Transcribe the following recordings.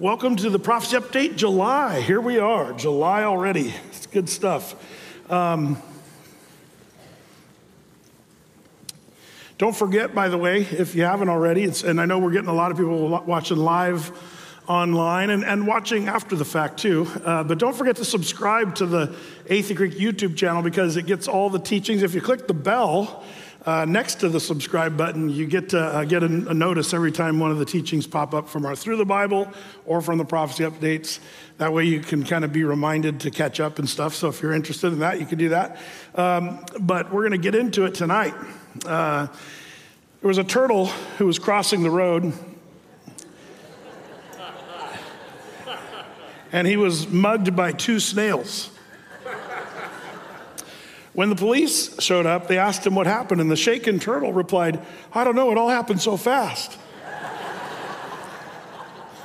Welcome to the Prophecy Update July. Here we are, July already. It's good stuff. Um, don't forget, by the way, if you haven't already, and I know we're getting a lot of people watching live online and, and watching after the fact too, uh, but don't forget to subscribe to the Athey Creek YouTube channel because it gets all the teachings. If you click the bell, uh, next to the subscribe button, you get to uh, get a, a, notice every time one of the teachings pop up from our Through the Bible or from the prophecy updates. That way you can kind of be reminded to catch up and stuff. So if you're interested in that, you can do that. Um, but we're going to get into it tonight. Uh, there was a turtle who was crossing the road. And he was mugged by two snails. When the police showed up, they asked him what happened, and the shaken turtle replied, I don't know, it all happened so fast.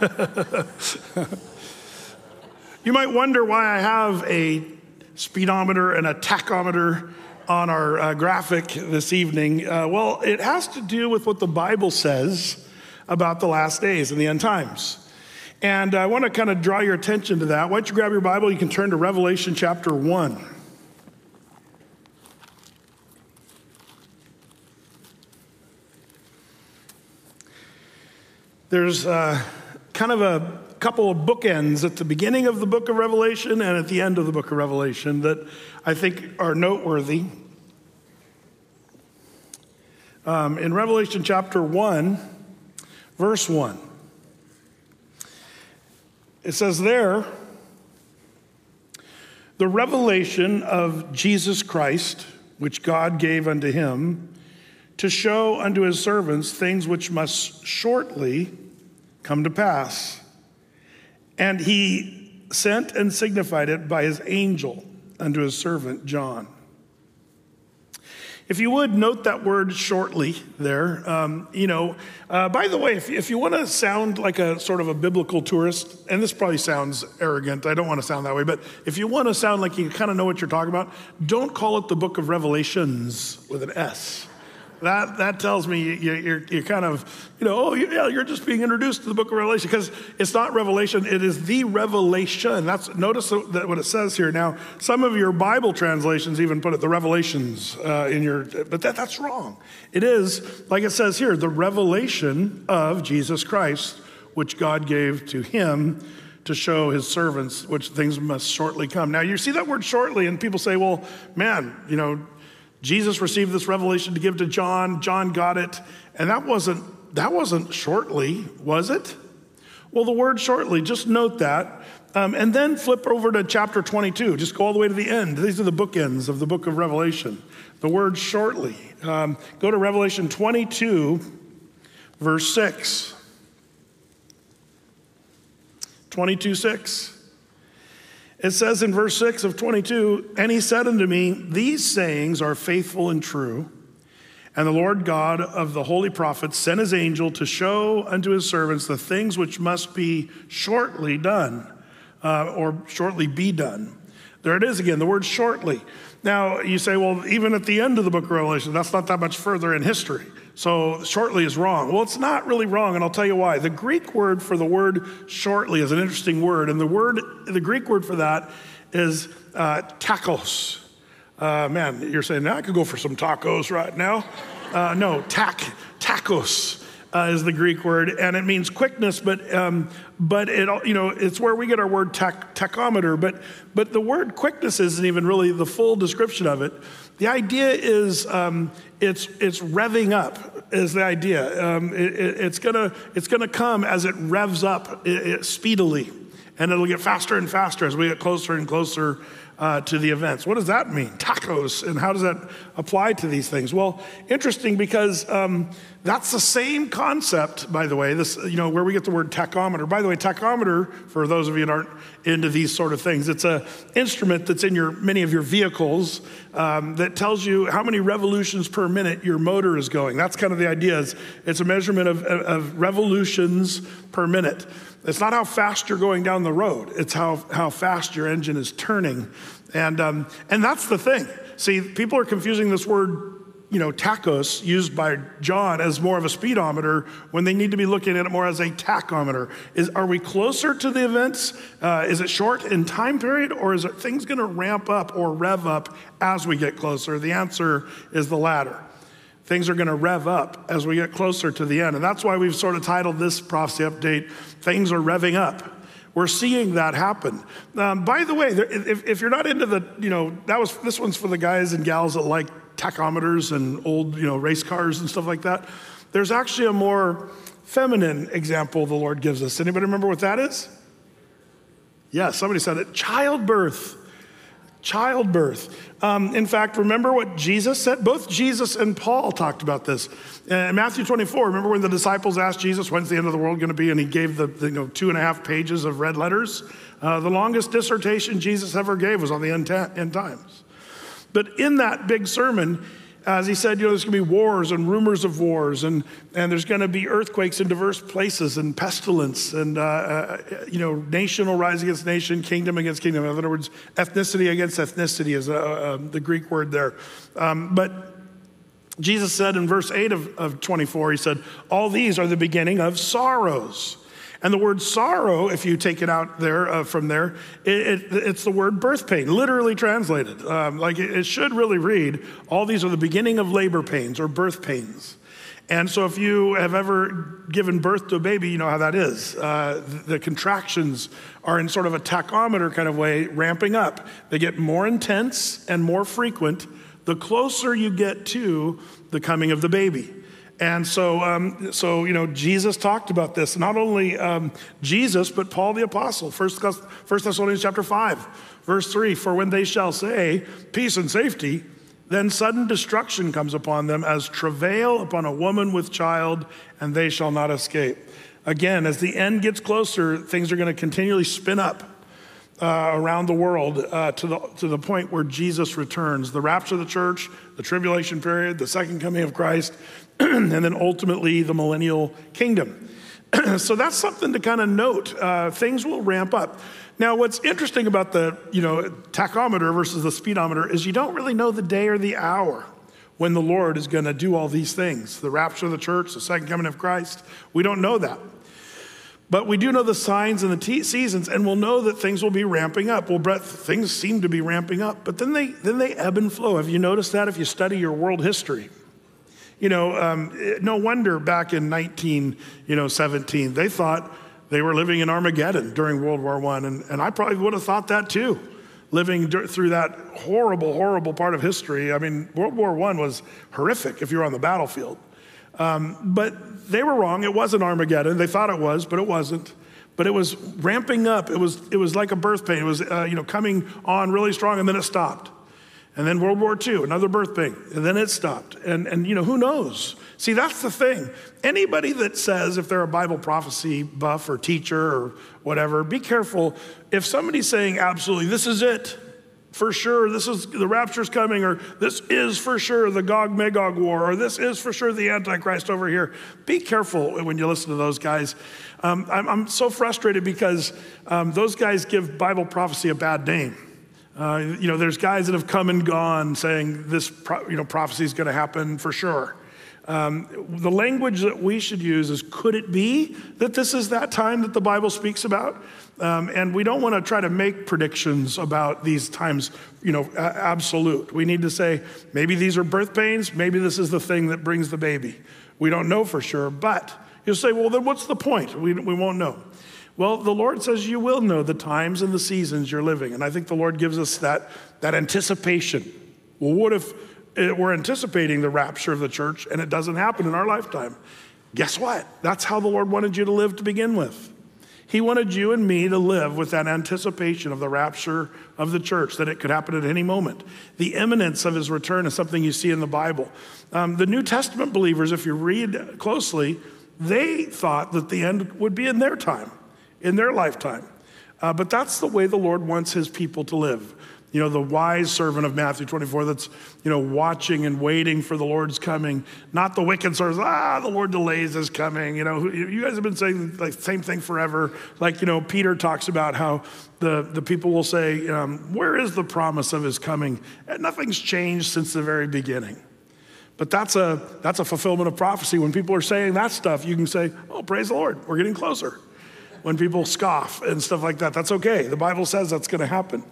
you might wonder why I have a speedometer and a tachometer on our uh, graphic this evening. Uh, well, it has to do with what the Bible says about the last days and the end times. And I want to kind of draw your attention to that. Why don't you grab your Bible? You can turn to Revelation chapter 1. There's uh, kind of a couple of bookends at the beginning of the book of Revelation and at the end of the book of Revelation that I think are noteworthy. Um, in Revelation chapter 1, verse 1, it says there, the revelation of Jesus Christ, which God gave unto him, to show unto his servants things which must shortly come to pass. And he sent and signified it by his angel unto his servant John. If you would note that word shortly there, um, you know, uh, by the way, if, if you want to sound like a sort of a biblical tourist, and this probably sounds arrogant, I don't want to sound that way, but if you want to sound like you kind of know what you're talking about, don't call it the book of Revelations with an S that, that tells me you, you're, you're kind of, you know, oh, yeah, you're just being introduced to the book of Revelation because it's not Revelation, it is the revelation. That's Notice that what it says here. Now, some of your Bible translations even put it the revelations uh, in your, but that, that's wrong. It is, like it says here, the revelation of Jesus Christ, which God gave to him to show his servants which things must shortly come. Now, you see that word shortly, and people say, well, man, you know, Jesus received this revelation to give to John. John got it. And that wasn't, that wasn't shortly, was it? Well, the word shortly, just note that. Um, and then flip over to chapter 22. Just go all the way to the end. These are the bookends of the book of Revelation. The word shortly. Um, go to Revelation 22, verse 6. 22, 6. It says in verse 6 of 22 And he said unto me, These sayings are faithful and true. And the Lord God of the holy prophets sent his angel to show unto his servants the things which must be shortly done, uh, or shortly be done. There it is again, the word shortly. Now, you say, well, even at the end of the book of Revelation, that's not that much further in history. So shortly is wrong. Well, it's not really wrong, and I'll tell you why. The Greek word for the word shortly is an interesting word, and the word, the Greek word for that is uh, tachos. Uh, man, you're saying, I could go for some tacos right now. Uh, no, tac, tachos. Uh, is the Greek word, and it means quickness, but um, but it you know it's where we get our word tach- tachometer. But but the word quickness isn't even really the full description of it. The idea is um, it's, it's revving up, is the idea. Um, it, it, it's going it's gonna come as it revs up it, speedily, and it'll get faster and faster as we get closer and closer uh, to the events. What does that mean? Tacos, and how does that apply to these things? Well, interesting because um, that's the same concept, by the way. This, you know, where we get the word tachometer. By the way, tachometer, for those of you that aren't into these sort of things, it's an instrument that's in your many of your vehicles um, that tells you how many revolutions per minute your motor is going. That's kind of the idea. It's, it's a measurement of, of revolutions per minute. It's not how fast you're going down the road, it's how, how fast your engine is turning. And, um, and that's the thing. See, people are confusing this word you know, tachos used by John as more of a speedometer when they need to be looking at it more as a tachometer. Is, are we closer to the events? Uh, is it short in time period or is it things going to ramp up or rev up as we get closer? The answer is the latter. Things are going to rev up as we get closer to the end. And that's why we've sort of titled this prophecy update, Things Are Revving Up. We're seeing that happen. Um, by the way, if, if, you're not into the, you know, that was this one's for the guys and gals that like tachometers and old, you know, race cars and stuff like that. There's actually a more feminine example the Lord gives us. Anybody remember what that is? Yeah, somebody said it. Childbirth. Childbirth. Um, in fact, remember what Jesus said? Both Jesus and Paul talked about this. In Matthew 24, remember when the disciples asked Jesus, when's the end of the world going to be? And he gave the, the you know, two and a half pages of red letters. Uh, the longest dissertation Jesus ever gave was on the end, end times. But in that big sermon, as he said, you know, there's going to be wars and rumors of wars, and, and there's going to be earthquakes in diverse places, and pestilence, and, uh, uh, you know, nation will rise against nation, kingdom against kingdom. In other words, ethnicity against ethnicity is uh, uh the Greek word there. Um, but Jesus said in verse 8 of, of 24, he said, All these are the beginning of sorrows. And the word sorrow, if you take it out there uh, from there, it, it, it's the word birth pain, literally translated. Um, like it, it should really read, all these are the beginning of labor pains or birth pains. And so, if you have ever given birth to a baby, you know how that is. Uh, the contractions are in sort of a tachometer kind of way, ramping up. They get more intense and more frequent the closer you get to the coming of the baby. And so, um, so you know, Jesus talked about this. Not only um, Jesus, but Paul the apostle. First, First Thessalonians chapter five, verse three. For when they shall say peace and safety, then sudden destruction comes upon them as travail upon a woman with child, and they shall not escape. Again, as the end gets closer, things are going to continually spin up uh, around the world uh, to, the, to the point where Jesus returns. The rapture of the church, the tribulation period, the second coming of Christ, and then ultimately the millennial kingdom. so that's something to kind of note. Uh, things will ramp up. Now, what's interesting about the you know tachometer versus the speedometer is you don't really know the day or the hour when the Lord is going to do all these things. The rapture of the church, the second coming of Christ. We don't know that. But we do know the signs and the t- seasons, and we'll know that things will be ramping up. Well, Brett, things seem to be ramping up, but then they then they ebb and flow. Have you noticed that if you study your world history? You know, um, no wonder back in 19, you know, 17, they thought they were living in Armageddon during World War One, and, and I probably would have thought that too, living through that horrible, horrible part of history. I mean, World War One was horrific if you're on the battlefield. Um, but they were wrong. It wasn't Armageddon. They thought it was, but it wasn't. But it was ramping up. It was, it was like a birth pain. It was, uh, you know, coming on really strong, and then it stopped. And then World War II, another birth pain, and then it stopped. And, and, you know, who knows? See, that's the thing. Anybody that says, if they're a Bible prophecy buff or teacher or whatever, be careful. If somebody's saying, absolutely, this is it, for sure this is the rapture's coming, or this is for sure the Gog Magog war, or this is for sure the Antichrist over here. Be careful when you listen to those guys. Um, I'm, I'm, so frustrated because um, those guys give Bible prophecy a bad name. Uh, you know, there's guys that have come and gone saying this, pro- you know, prophecy is going to happen for sure. Um, the language that we should use is could it be that this is that time that the Bible speaks about? Um, and we don't want to try to make predictions about these times, you know, absolute. We need to say maybe these are birth pains, maybe this is the thing that brings the baby. We don't know for sure, but you'll say, well, then what's the point? We, we won't know. Well, the Lord says you will know the times and the seasons you're living. And I think the Lord gives us that, that anticipation. Well, what if we're anticipating the rapture of the church and it doesn't happen in our lifetime? Guess what? That's how the Lord wanted you to live to begin with. He wanted you and me to live with that anticipation of the rapture of the church, that it could happen at any moment. The imminence of his return is something you see in the Bible. Um, the New Testament believers, if you read closely, they thought that the end would be in their time in their lifetime. Uh, but that's the way the Lord wants his people to live. You know, the wise servant of Matthew 24 that's, you know, watching and waiting for the Lord's coming, not the wicked servant, ah, the Lord delays his coming. You know, you guys have been saying like same thing forever. Like, you know, Peter talks about how the, the people will say, um, where is the promise of his coming? And nothing's changed since the very beginning. But that's a, that's a fulfillment of prophecy. When people are saying that stuff, you can say, oh, praise the Lord, we're getting closer. When people scoff and stuff like that, that's okay. The Bible says that's going to happen.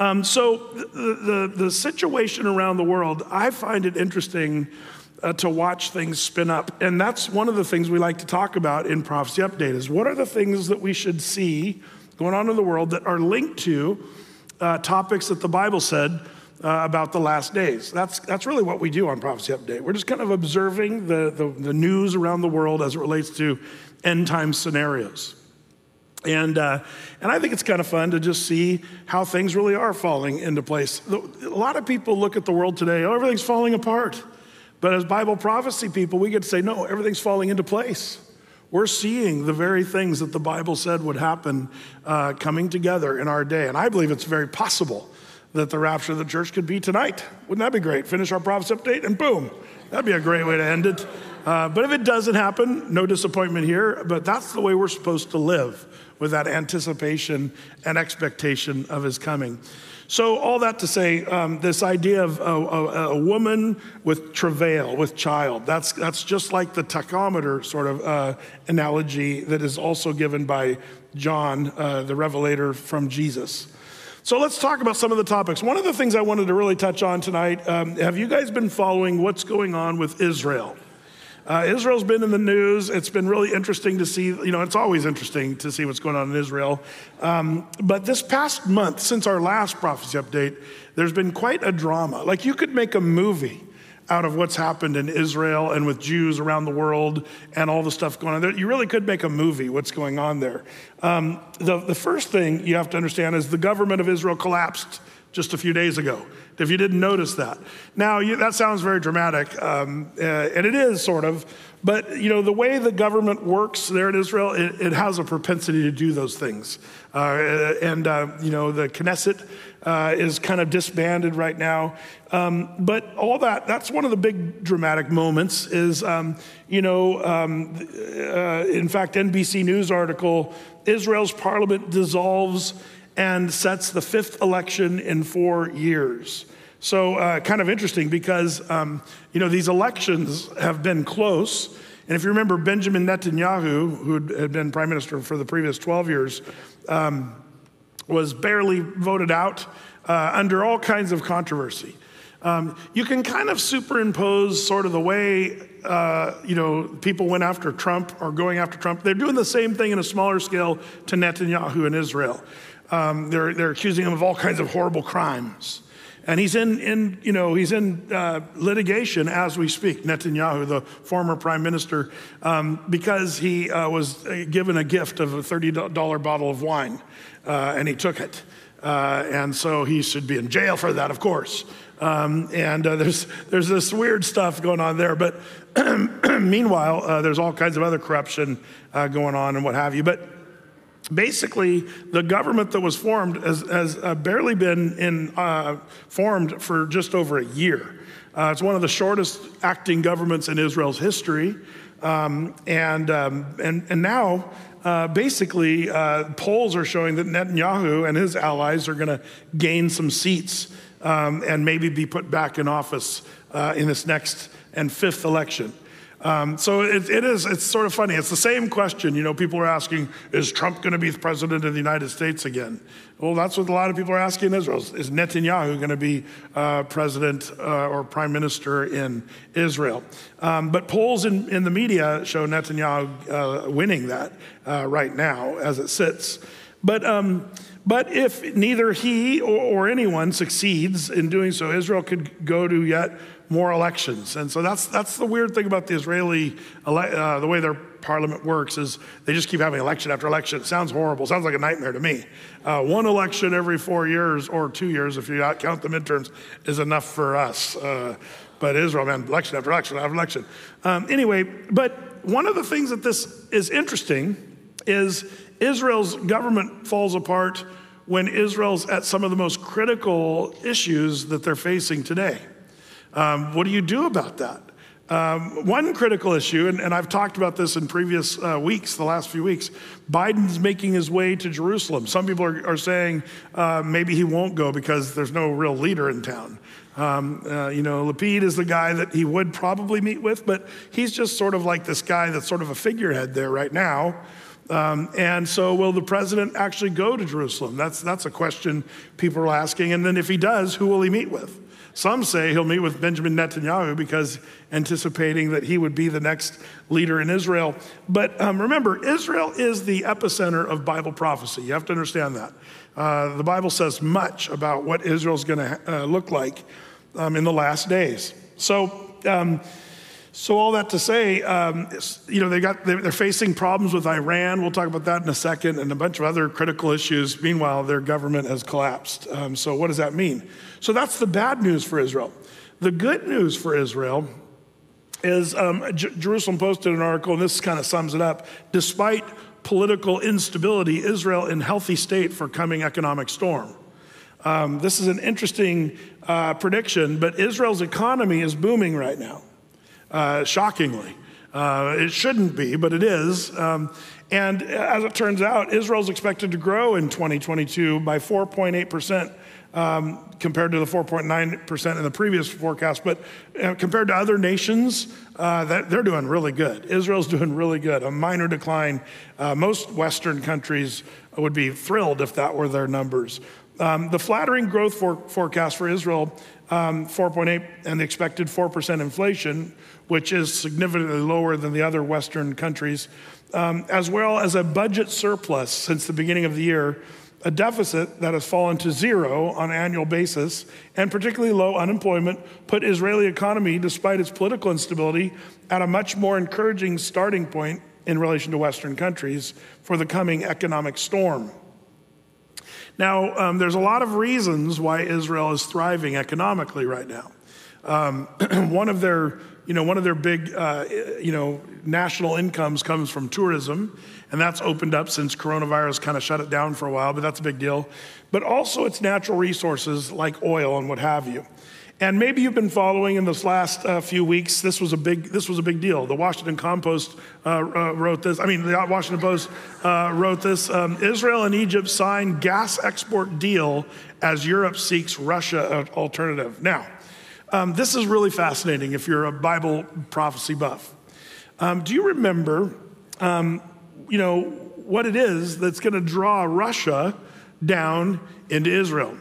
Um, so the, the, the, situation around the world, I find it interesting uh, to watch things spin up. And that's one of the things we like to talk about in Prophecy Update is what are the things that we should see going on in the world that are linked to uh, topics that the Bible said uh, about the last days. That's, that's really what we do on Prophecy Update. We're just kind of observing the, the, the news around the world as it relates to end time scenarios. And, uh, and I think it's kind of fun to just see how things really are falling into place. A lot of people look at the world today, oh, everything's falling apart. But as Bible prophecy people, we get to say, no, everything's falling into place. We're seeing the very things that the Bible said would happen uh, coming together in our day. And I believe it's very possible that the rapture of the church could be tonight. Wouldn't that be great? Finish our prophecy update and boom. That'd be a great way to end it. Uh, but if it doesn't happen, no disappointment here. But that's the way we're supposed to live with that anticipation and expectation of his coming. So, all that to say, um, this idea of a, a, a, woman with travail, with child, that's, that's just like the tachometer sort of uh, analogy that is also given by John, uh, the revelator from Jesus. So, let's talk about some of the topics. One of the things I wanted to really touch on tonight um, have you guys been following what's going on with Israel? Uh, Israel's been in the news. It's been really interesting to see, you know, it's always interesting to see what's going on in Israel. Um, but this past month, since our last prophecy update, there's been quite a drama. Like you could make a movie out of what's happened in Israel and with Jews around the world and all the stuff going on there. You really could make a movie what's going on there. Um, the, the first thing you have to understand is the government of Israel collapsed just a few days ago if you didn't notice that. Now, you, that sounds very dramatic, um, uh, and it is sort of, but you know, the way the government works there in Israel, it, it has a propensity to do those things. Uh, and, uh, you know, the Knesset uh, is kind of disbanded right now. Um, but all that, that's one of the big dramatic moments is, um, you know, um, uh, in fact, NBC News article Israel's parliament dissolves and sets the fifth election in four years. So, uh, kind of interesting because, um, you know, these elections have been close. And if you remember, Benjamin Netanyahu, who had been prime minister for the previous 12 years, um, was barely voted out uh, under all kinds of controversy. Um, you can kind of superimpose sort of the way uh, you know people went after Trump or going after Trump. They're doing the same thing in a smaller scale to Netanyahu in Israel. Um, they're, they're accusing him of all kinds of horrible crimes. And he's in, in you know, he's in uh, litigation as we speak, Netanyahu, the former prime minister, um, because he uh, was uh, given a gift of a $30 bottle of wine, uh, and he took it. Uh, and so he should be in jail for that, of course. Um, and uh, there's, there's this weird stuff going on there. But meanwhile, there's all kinds of other corruption going on and what have you. But basically the government that was formed has, has uh, barely been in, uh, formed for just over a year. Uh, it's one of the shortest acting governments in Israel's history. Um, and, um, and, and now, uh, basically, uh, polls are showing that Netanyahu and his allies are going to gain some seats um, and maybe be put back in office uh, in this next and fifth election. Um, so it, it is, it's sort of funny. It's the same question, you know, people are asking, is Trump going to be president of the United States again? Well, that's what a lot of people are asking in Israel. Is Netanyahu going to be uh, president uh, or prime minister in Israel? Um, but polls in, in the media show Netanyahu uh, winning that uh, right now as it sits. But, um, but if neither he or, or anyone succeeds in doing so, Israel could go to yet more elections. And so that's, that's the weird thing about the Israeli, uh, the way their parliament works is they just keep having election after election. It sounds horrible. It sounds like a nightmare to me. Uh, one election every four years or two years, if you count the midterms, is enough for us. Uh, but Israel, man, election after election after election. Um, anyway, but one of the things that this is interesting is Israel's government falls apart when Israel's at some of the most critical issues that they're facing today. Um, what do you do about that? Um, one critical issue, and, and, I've talked about this in previous uh, weeks, the last few weeks, Biden's making his way to Jerusalem. Some people are, are saying uh, maybe he won't go because there's no real leader in town. Um, uh, you know, Lapid is the guy that he would probably meet with, but he's just sort of like this guy that's sort of a figurehead there right now. Um, and so, will the president actually go to Jerusalem? That's, that's a question people are asking. And then, if he does, who will he meet with? Some say he'll meet with Benjamin Netanyahu because anticipating that he would be the next leader in Israel. But um, remember, Israel is the epicenter of Bible prophecy. You have to understand that. Uh, the Bible says much about what Israel's going to uh, look like um, in the last days. So, um, so all that to say, um, you know, they got they're facing problems with Iran. We'll talk about that in a second, and a bunch of other critical issues. Meanwhile, their government has collapsed. Um, so what does that mean? So that's the bad news for Israel. The good news for Israel is um, J- Jerusalem posted an article, and this kind of sums it up. Despite political instability, Israel in healthy state for coming economic storm. Um, this is an interesting uh, prediction, but Israel's economy is booming right now uh, shockingly. Uh, it shouldn't be, but it is. Um, and as it turns out, Israel's expected to grow in 2022 by 4.8%. Um, compared to the 4.9% in the previous forecast. But uh, compared to other nations, uh, that, they're doing really good. Israel's doing really good, a minor decline. Uh, most Western countries would be thrilled if that were their numbers. Um, the flattering growth for, forecast for Israel, um, 4.8, and the expected 4% inflation, which is significantly lower than the other Western countries, um, as well as a budget surplus since the beginning of the year, a deficit that has fallen to zero on an annual basis, and particularly low unemployment, put Israeli economy, despite its political instability, at a much more encouraging starting point in relation to Western countries for the coming economic storm. Now, um, there's a lot of reasons why Israel is thriving economically right now. Um, one of their you know, one of their big, uh, you know, national incomes comes from tourism, and that's opened up since coronavirus kind of shut it down for a while, but that's a big deal. But also its natural resources like oil and what have you. And maybe you've been following in this last uh, few weeks. This was a big. This was a big deal. The Washington Compost uh, uh, wrote this. I mean, the Washington Post uh, wrote this. Um, Israel and Egypt sign gas export deal as Europe seeks Russia alternative. Now, um, this is really fascinating if you're a Bible prophecy buff. Um, do you remember, um, you know, what it is that's going to draw Russia down into Israel?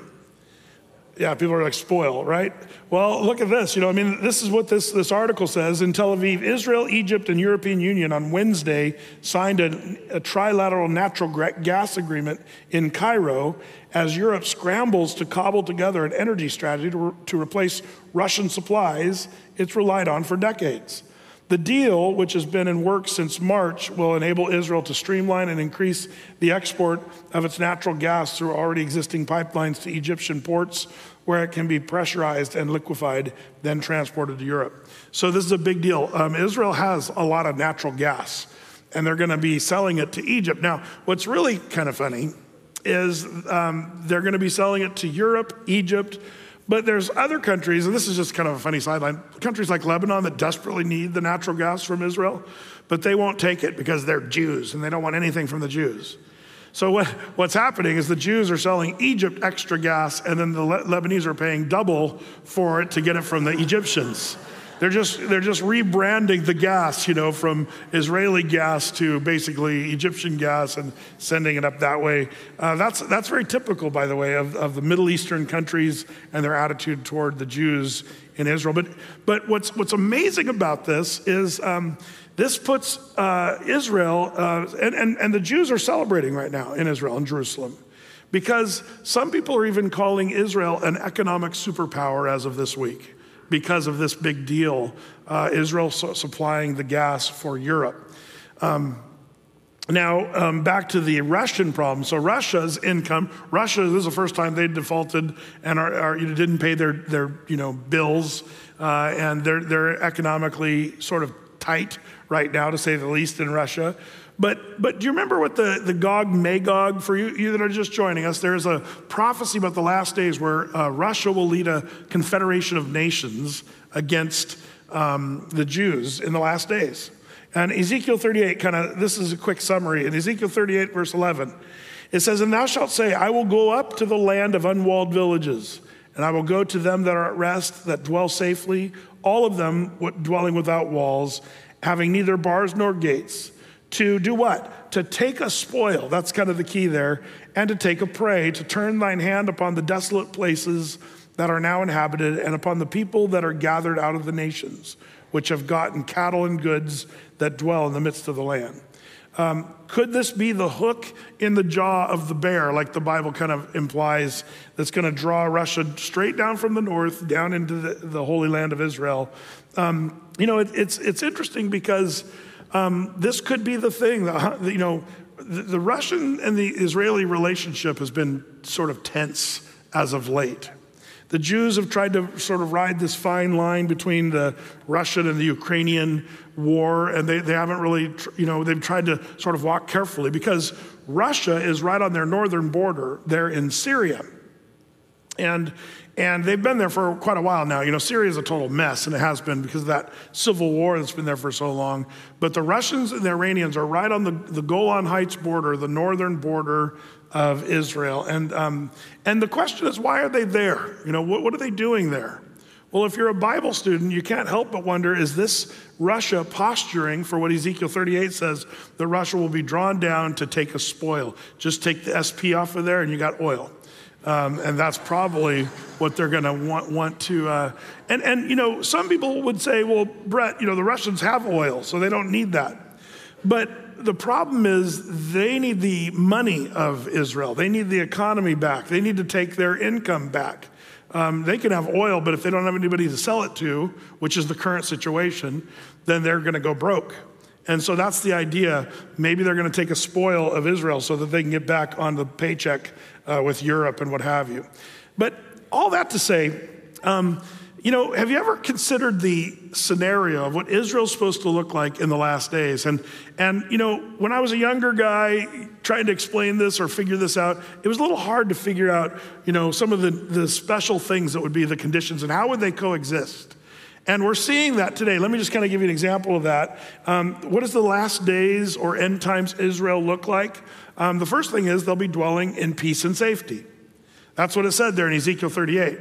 Yeah, people are like spoil, right? Well, look at this. You know, I mean, this is what this, this article says. In Tel Aviv, Israel, Egypt, and European Union on Wednesday signed a, a trilateral natural gas agreement in Cairo as Europe scrambles to cobble together an energy strategy to, to replace Russian supplies it's relied on for decades. The deal, which has been in work since March, will enable Israel to streamline and increase the export of its natural gas through already existing pipelines to Egyptian ports, where it can be pressurized and liquefied, then transported to Europe. So, this is a big deal. Um, Israel has a lot of natural gas, and they're going to be selling it to Egypt. Now, what's really kind of funny is um, they're going to be selling it to Europe, Egypt, but there's other countries, and this is just kind of a funny sideline, countries like Lebanon that desperately need the natural gas from Israel, but they won't take it because they're Jews and they don't want anything from the Jews. So what, what's happening is the Jews are selling Egypt extra gas, and then the Le- Lebanese are paying double for it to get it from the Egyptians. They're just, they're just rebranding the gas, you know, from Israeli gas to basically Egyptian gas and sending it up that way. Uh, that's, that's very typical, by the way, of, of the Middle Eastern countries and their attitude toward the Jews in Israel. But, but what's, what's amazing about this is um, this puts uh, Israel, uh, and, and, and the Jews are celebrating right now in Israel, in Jerusalem. Because some people are even calling Israel an economic superpower as of this week because of this big deal, uh, Israel su- supplying the gas for Europe. Um, now, um, back to the Russian problem. So, Russia's income, Russia, this is the first time they defaulted and are, are, you know, didn't pay their, their you know, bills, uh, and they're, they're economically sort of tight right now, to say the least, in Russia. But, but do you remember what the, the Gog Magog, for you, you that are just joining us, there's a prophecy about the last days where uh, Russia will lead a confederation of nations against um, the Jews in the last days. And Ezekiel 38, kind of, this is a quick summary. In Ezekiel 38, verse 11, it says, And thou shalt say, I will go up to the land of unwalled villages And I will go to them that are at rest, that dwell safely, all of them dwelling without walls, having neither bars nor gates. To do what? To take a spoil, that's kind of the key there, and to take a prey, to turn thine hand upon the desolate places that are now inhabited, and upon the people that are gathered out of the nations, which have gotten cattle and goods that dwell in the midst of the land. Um, could this be the hook in the jaw of the bear, like the Bible kind of implies, that's going to draw Russia straight down from the north, down into the, the Holy Land of Israel? Um, you know, it, it's, it's interesting because um, this could be the thing. That, you know, the, the Russian and the Israeli relationship has been sort of tense as of late. The Jews have tried to sort of ride this fine line between the Russian and the Ukrainian war, and they, they haven't really, you know, they've tried to sort of walk carefully because Russia is right on their northern border there in Syria. And, and they've been there for quite a while now. You know, Syria is a total mess, and it has been because of that civil war that's been there for so long. But the Russians and the Iranians are right on the, the Golan Heights border, the northern border of Israel. And, um, and the question is, why are they there? You know, what, what are they doing there? Well, if you're a Bible student, you can't help but wonder is this Russia posturing for what Ezekiel 38 says that Russia will be drawn down to take a spoil? Just take the SP off of there and you got oil. Um, and that's probably what they're going to want, want to. Uh, and, and, you know, some people would say, well, Brett, you know, the Russians have oil, so they don't need that. But the problem is they need the money of Israel. They need the economy back. They need to take their income back. Um, they can have oil, but if they don't have anybody to sell it to, which is the current situation, then they're going to go broke. And so that's the idea. Maybe they're going to take a spoil of Israel so that they can get back on the paycheck uh, with Europe and what have you. But all that to say, um, you know, have you ever considered the scenario of what Israel's supposed to look like in the last days? And, and you know, when I was a younger guy trying to explain this or figure this out, it was a little hard to figure out, you know, some of the, the special things that would be the conditions and how would they coexist. And we're seeing that today. Let me just kind of give you an example of that. Um, what does the last days or end times Israel look like? Um, the first thing is they'll be dwelling in peace and safety. That's what it said there in Ezekiel 38.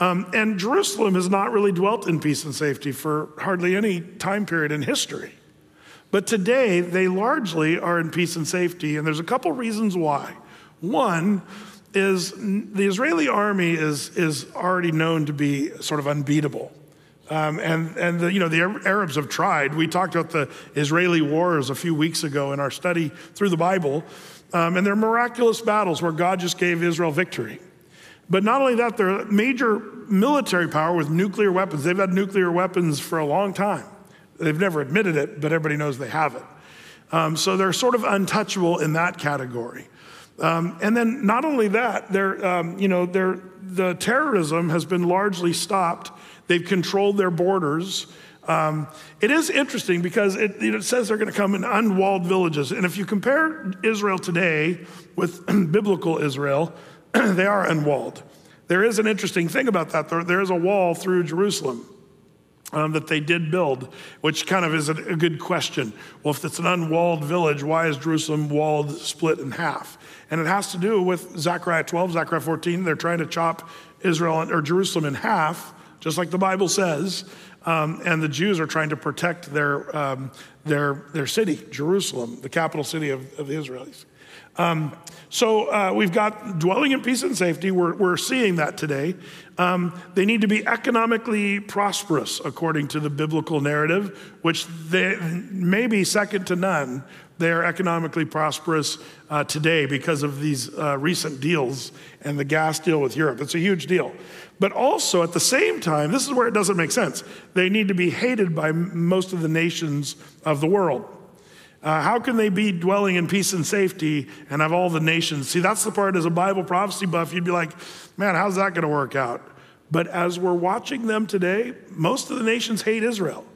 Um, and Jerusalem has not really dwelt in peace and safety for hardly any time period in history. But today, they largely are in peace and safety, and there's a couple reasons why. One is the Israeli army is, is already known to be sort of unbeatable. Um, and and the, you know the Arabs have tried. We talked about the Israeli wars a few weeks ago in our study through the Bible, um, and they're miraculous battles where God just gave Israel victory. But not only that, they're a major military power with nuclear weapons. They've had nuclear weapons for a long time. They've never admitted it, but everybody knows they have it. Um, so they're sort of untouchable in that category. Um, and then not only that, um, you know, the terrorism has been largely stopped. They've controlled their borders. Um, it is interesting because it, it says they're going to come in unwalled villages. And if you compare Israel today with biblical Israel, they are unwalled. There is an interesting thing about that. There, there is a wall through Jerusalem. Um, that they did build, which kind of is a, a, good question. Well, if it's an unwalled village, why is Jerusalem walled, split in half? And it has to do with Zechariah 12, Zechariah 14. They're trying to chop Israel or Jerusalem in half, just like the Bible says. Um, and the Jews are trying to protect their, um, their, their city, Jerusalem, the capital city of, of the Israelis. Um, so uh, we've got dwelling in peace and safety. We're, we're seeing that today. Um, they need to be economically prosperous, according to the biblical narrative, which they, may be second to none. They are economically prosperous uh, today because of these uh, recent deals and the gas deal with Europe. It's a huge deal. But also, at the same time, this is where it doesn't make sense. They need to be hated by most of the nations of the world. Uh, how can they be dwelling in peace and safety and have all the nations? See, that's the part as a Bible prophecy buff, you'd be like, man, how's that going to work out? But as we're watching them today, most of the nations hate Israel.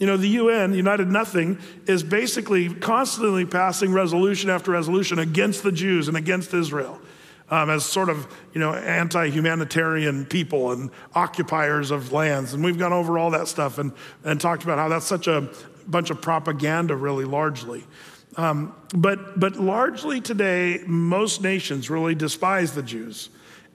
You know, the UN, United Nothing, is basically constantly passing resolution after resolution against the Jews and against Israel. Um, as sort of you know anti-humanitarian people and occupiers of lands and we've gone over all that stuff and, and talked about how that's such a, bunch of propaganda, really, largely. Um, but, but largely today, most nations really despise the Jews.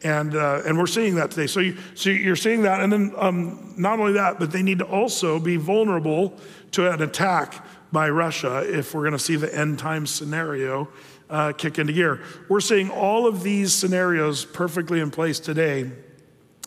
And, uh, and we're seeing that today. So, you, so you're seeing that. And then um, not only that, but they need to also be vulnerable to an attack by Russia if we're going to see the end time scenario uh, kick into gear. We're seeing all of these scenarios perfectly in place today.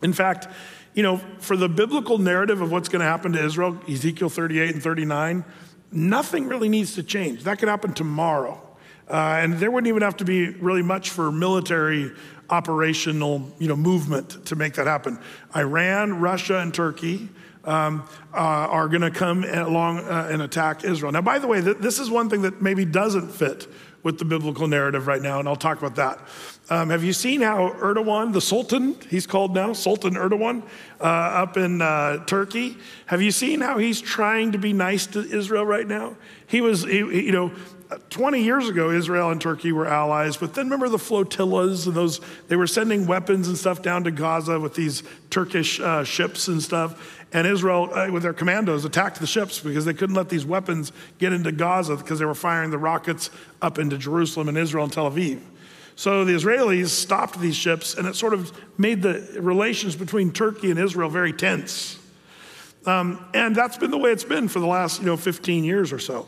In fact, you know, for the biblical narrative of what's going to happen to Israel, Ezekiel 38 and 39, nothing really needs to change. That could happen tomorrow. Uh, and there wouldn't even have to be really much for military operational you know, movement to make that happen. Iran, Russia, and Turkey um, uh, are going to come along uh, and attack Israel. Now, by the way, th- this is one thing that maybe doesn't fit with the biblical narrative right now, and I'll talk about that. Um, have you seen how Erdogan, the Sultan, he's called now, Sultan Erdogan, uh, up in uh, Turkey, have you seen how he's trying to be nice to Israel right now? He was, he, you know, 20 years ago, Israel and Turkey were allies, but then remember the flotillas and those, they were sending weapons and stuff down to Gaza with these Turkish uh, ships and stuff. And Israel, uh, with their commandos, attacked the ships because they couldn't let these weapons get into Gaza because they were firing the rockets up into Jerusalem and Israel and Tel Aviv. So the Israelis stopped these ships, and it sort of made the relations between Turkey and Israel very tense. Um, and that's been the way it's been for the last, you know, 15 years or so.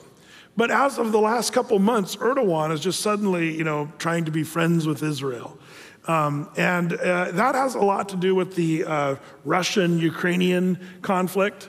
But as of the last couple months, Erdogan is just suddenly, you know, trying to be friends with Israel. Um, and uh, that has a lot to do with the uh, Russian Ukrainian conflict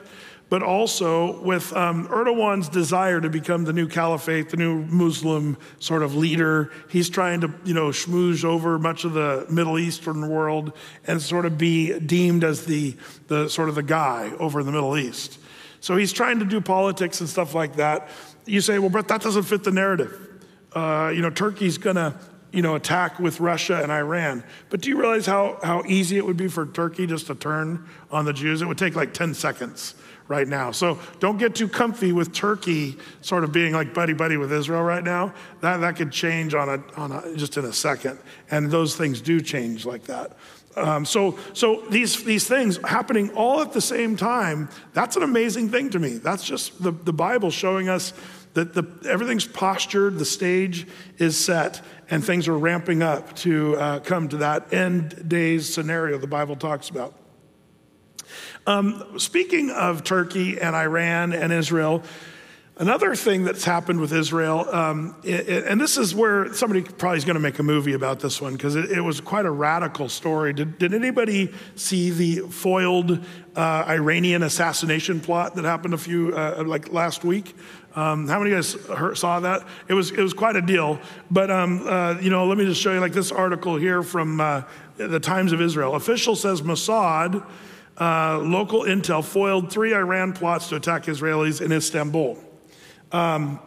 but also with um, Erdogan's desire to become the new caliphate, the new Muslim sort of leader. He's trying to, you know, schmooze over much of the Middle Eastern world and sort of be deemed as the, the sort of the guy over in the Middle East. So he's trying to do politics and stuff like that. You say, well, Brett, that doesn't fit the narrative. Uh, you know, Turkey's going to you know, attack with Russia and Iran. But do you realize how, how easy it would be for Turkey just to turn on the Jews? It would take like 10 seconds right now. So don't get too comfy with Turkey sort of being like buddy buddy with Israel right now. That, that could change on a, on a, just in a second. And those things do change like that. Um, so so these, these things happening all at the same time, that's an amazing thing to me. That's just the, the Bible showing us that the, everything's postured, the stage is set, and things are ramping up to uh, come to that end days scenario the Bible talks about. Um, speaking of Turkey and Iran and Israel, Another thing that's happened with Israel, um, it, it, and this is where somebody probably is going to make a movie about this one because it, it, was quite a radical story. Did, did anybody see the foiled uh, Iranian assassination plot that happened a few, uh, like last week? Um, how many of you guys heard, saw that? It was, it was quite a deal. But, um, uh, you know, let me just show you like this article here from uh, the Times of Israel. Official says Mossad uh, local intel foiled three Iran plots to attack Israelis in Istanbul. Um,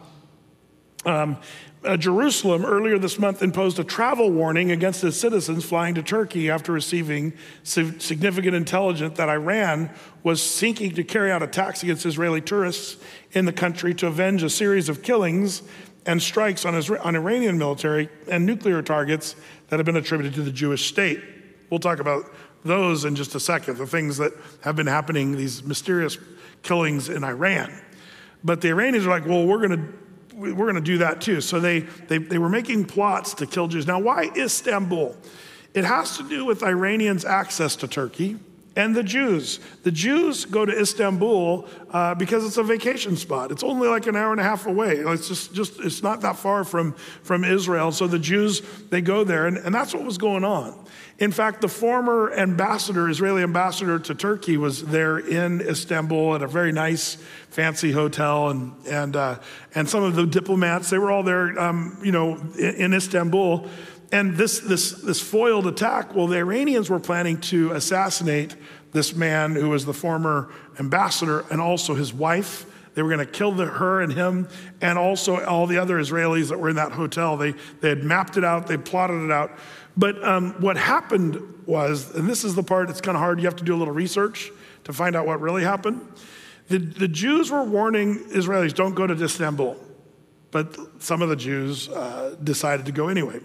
um, uh, Jerusalem earlier this month imposed a travel warning against its citizens flying to Turkey after receiving significant intelligence that Iran was seeking to carry out attacks against Israeli tourists in the country to avenge a series of killings and strikes on, on Iranian military and nuclear targets that have been attributed to the Jewish state. We'll talk about those in just a second, the things that have been happening, these mysterious killings in Iran. But the Iranians are like, well, we're going to we're going to do that too. So they, they, they were making plots to kill Jews. Now, why Istanbul? It has to do with Iranians' access to Turkey and the Jews. The Jews go to Istanbul uh, because it's a vacation spot. It's only like an hour and a half away. It's just, just it's not that far from, from Israel. So the Jews, they go there, and, and that's what was going on. In fact, the former ambassador, Israeli ambassador to Turkey, was there in Istanbul at a very nice, fancy hotel, and and uh, and some of the diplomats they were all there, um, you know, in, in Istanbul. And this this this foiled attack. Well, the Iranians were planning to assassinate this man who was the former ambassador and also his wife. They were going to kill the, her and him, and also all the other Israelis that were in that hotel. They, they had mapped it out, they plotted it out. But um, what happened was, and this is the part that's kind of hard, you have to do a little research to find out what really happened. The, the Jews were warning Israelis, don't go to Istanbul. But some of the Jews uh, decided to go anyway.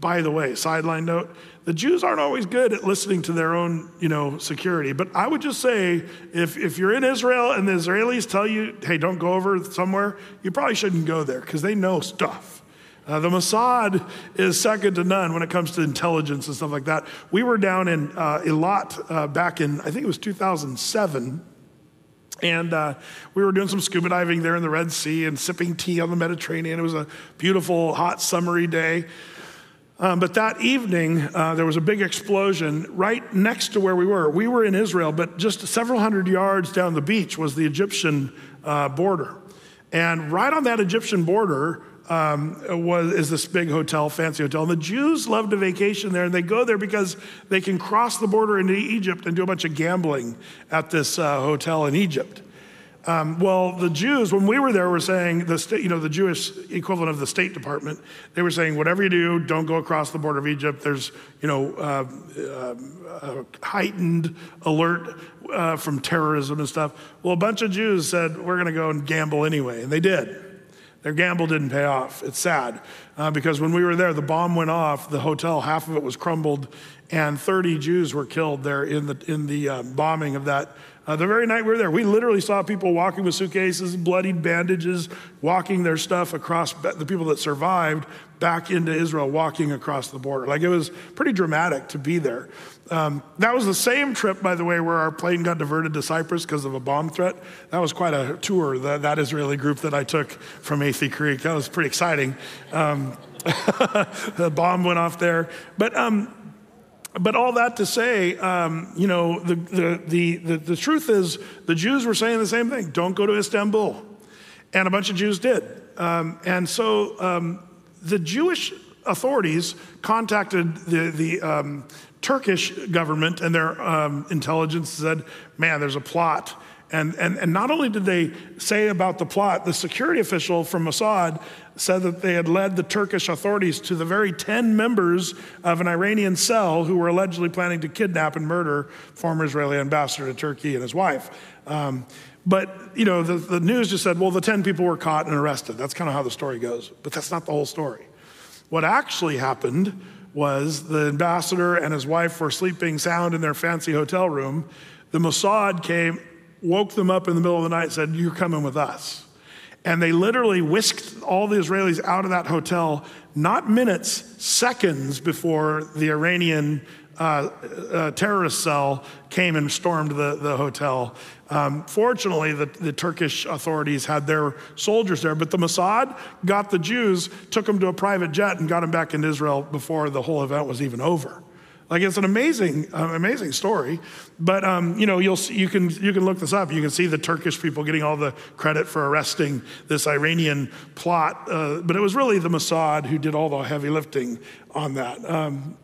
By the way, sideline note, the Jews aren't always good at listening to their own, you know, security. But I would just say, if, if you're in Israel and the Israelis tell you, hey, don't go over somewhere, you probably shouldn't go there because they know stuff. Uh, the Mossad is second to none when it comes to intelligence and stuff like that. We were down in uh, Eilat uh, back in, I think it was 2007. And uh, we were doing some scuba diving there in the Red Sea and sipping tea on the Mediterranean. It was a beautiful, hot, summery day. Um, but that evening, uh, there was a big explosion right next to where we were. We were in Israel, but just several hundred yards down the beach was the Egyptian uh, border. And right on that Egyptian border um, was, is this big hotel, fancy hotel. And the Jews love to vacation there, and they go there because they can cross the border into Egypt and do a bunch of gambling at this uh, hotel in Egypt. Um, well, the Jews, when we were there, were saying the state, you know, the Jewish equivalent of the State Department. They were saying, whatever you do, don't go across the border of Egypt. There's, you know, uh, uh, heightened alert uh, from terrorism and stuff. Well, a bunch of Jews said, we're going to go and gamble anyway, and they did. Their gamble didn't pay off. It's sad uh, because when we were there, the bomb went off. The hotel, half of it was crumbled, and 30 Jews were killed there in the in the uh, bombing of that uh, the very night we were there, we literally saw people walking with suitcases, bloodied bandages, walking their stuff across, the people that survived back into Israel, walking across the border. Like it was pretty dramatic to be there. Um, that was the same trip, by the way, where our plane got diverted to Cyprus because of a bomb threat. That was quite a tour, that, that Israeli group that I took from Athey Creek. That was pretty exciting. Um, the bomb went off there. But um, but all that to say, um, you know, the, the, the, the, the truth is the Jews were saying the same thing don't go to Istanbul. And a bunch of Jews did. Um, and so um, the Jewish authorities contacted the, the um, Turkish government and their um, intelligence said, man, there's a plot and, and, and not only did they say about the plot, the security official from Mossad said that they had led the Turkish authorities to the very 10 members of an Iranian cell who were allegedly planning to kidnap and murder former Israeli ambassador to Turkey and his wife. Um, but, you know, the, the news just said, well, the 10 people were caught and arrested. That's kind of how the story goes. But that's not the whole story. What actually happened was the ambassador and his wife were sleeping sound in their fancy hotel room. The Mossad came woke them up in the middle of the night and said, You're coming with us. And they literally whisked all the Israelis out of that hotel, not minutes, seconds before the Iranian uh, uh, terrorist cell came and stormed the, the hotel. Um, fortunately, the, the, Turkish authorities had their soldiers there, but the Mossad got the Jews, took them to a private jet, and got them back in Israel before the whole event was even over. Like it's an amazing, uh, amazing story. But um, you know, you'll you can you can look this up. You can see the Turkish people getting all the credit for arresting this Iranian plot, uh, but it was really the Mossad who did all the heavy lifting on that. Um,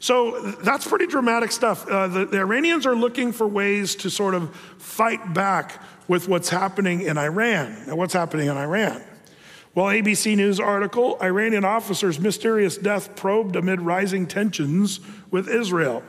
so that's pretty dramatic stuff. Uh, the, the Iranians are looking for ways to sort of fight back with what's happening in Iran. And what's happening in Iran? Well, ABC News article Iranian officer's mysterious death probed amid rising tensions with Israel.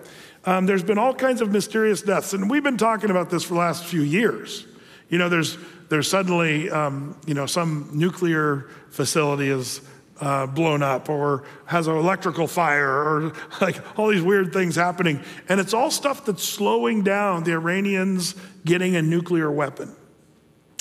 Um, there's been all kinds of mysterious deaths, and we've been talking about this for the last few years. You know, there's, there's suddenly, um, you know, some nuclear facility is uh, blown up or has an electrical fire or like all these weird things happening. And it's all stuff that's slowing down the Iranians getting a nuclear weapon.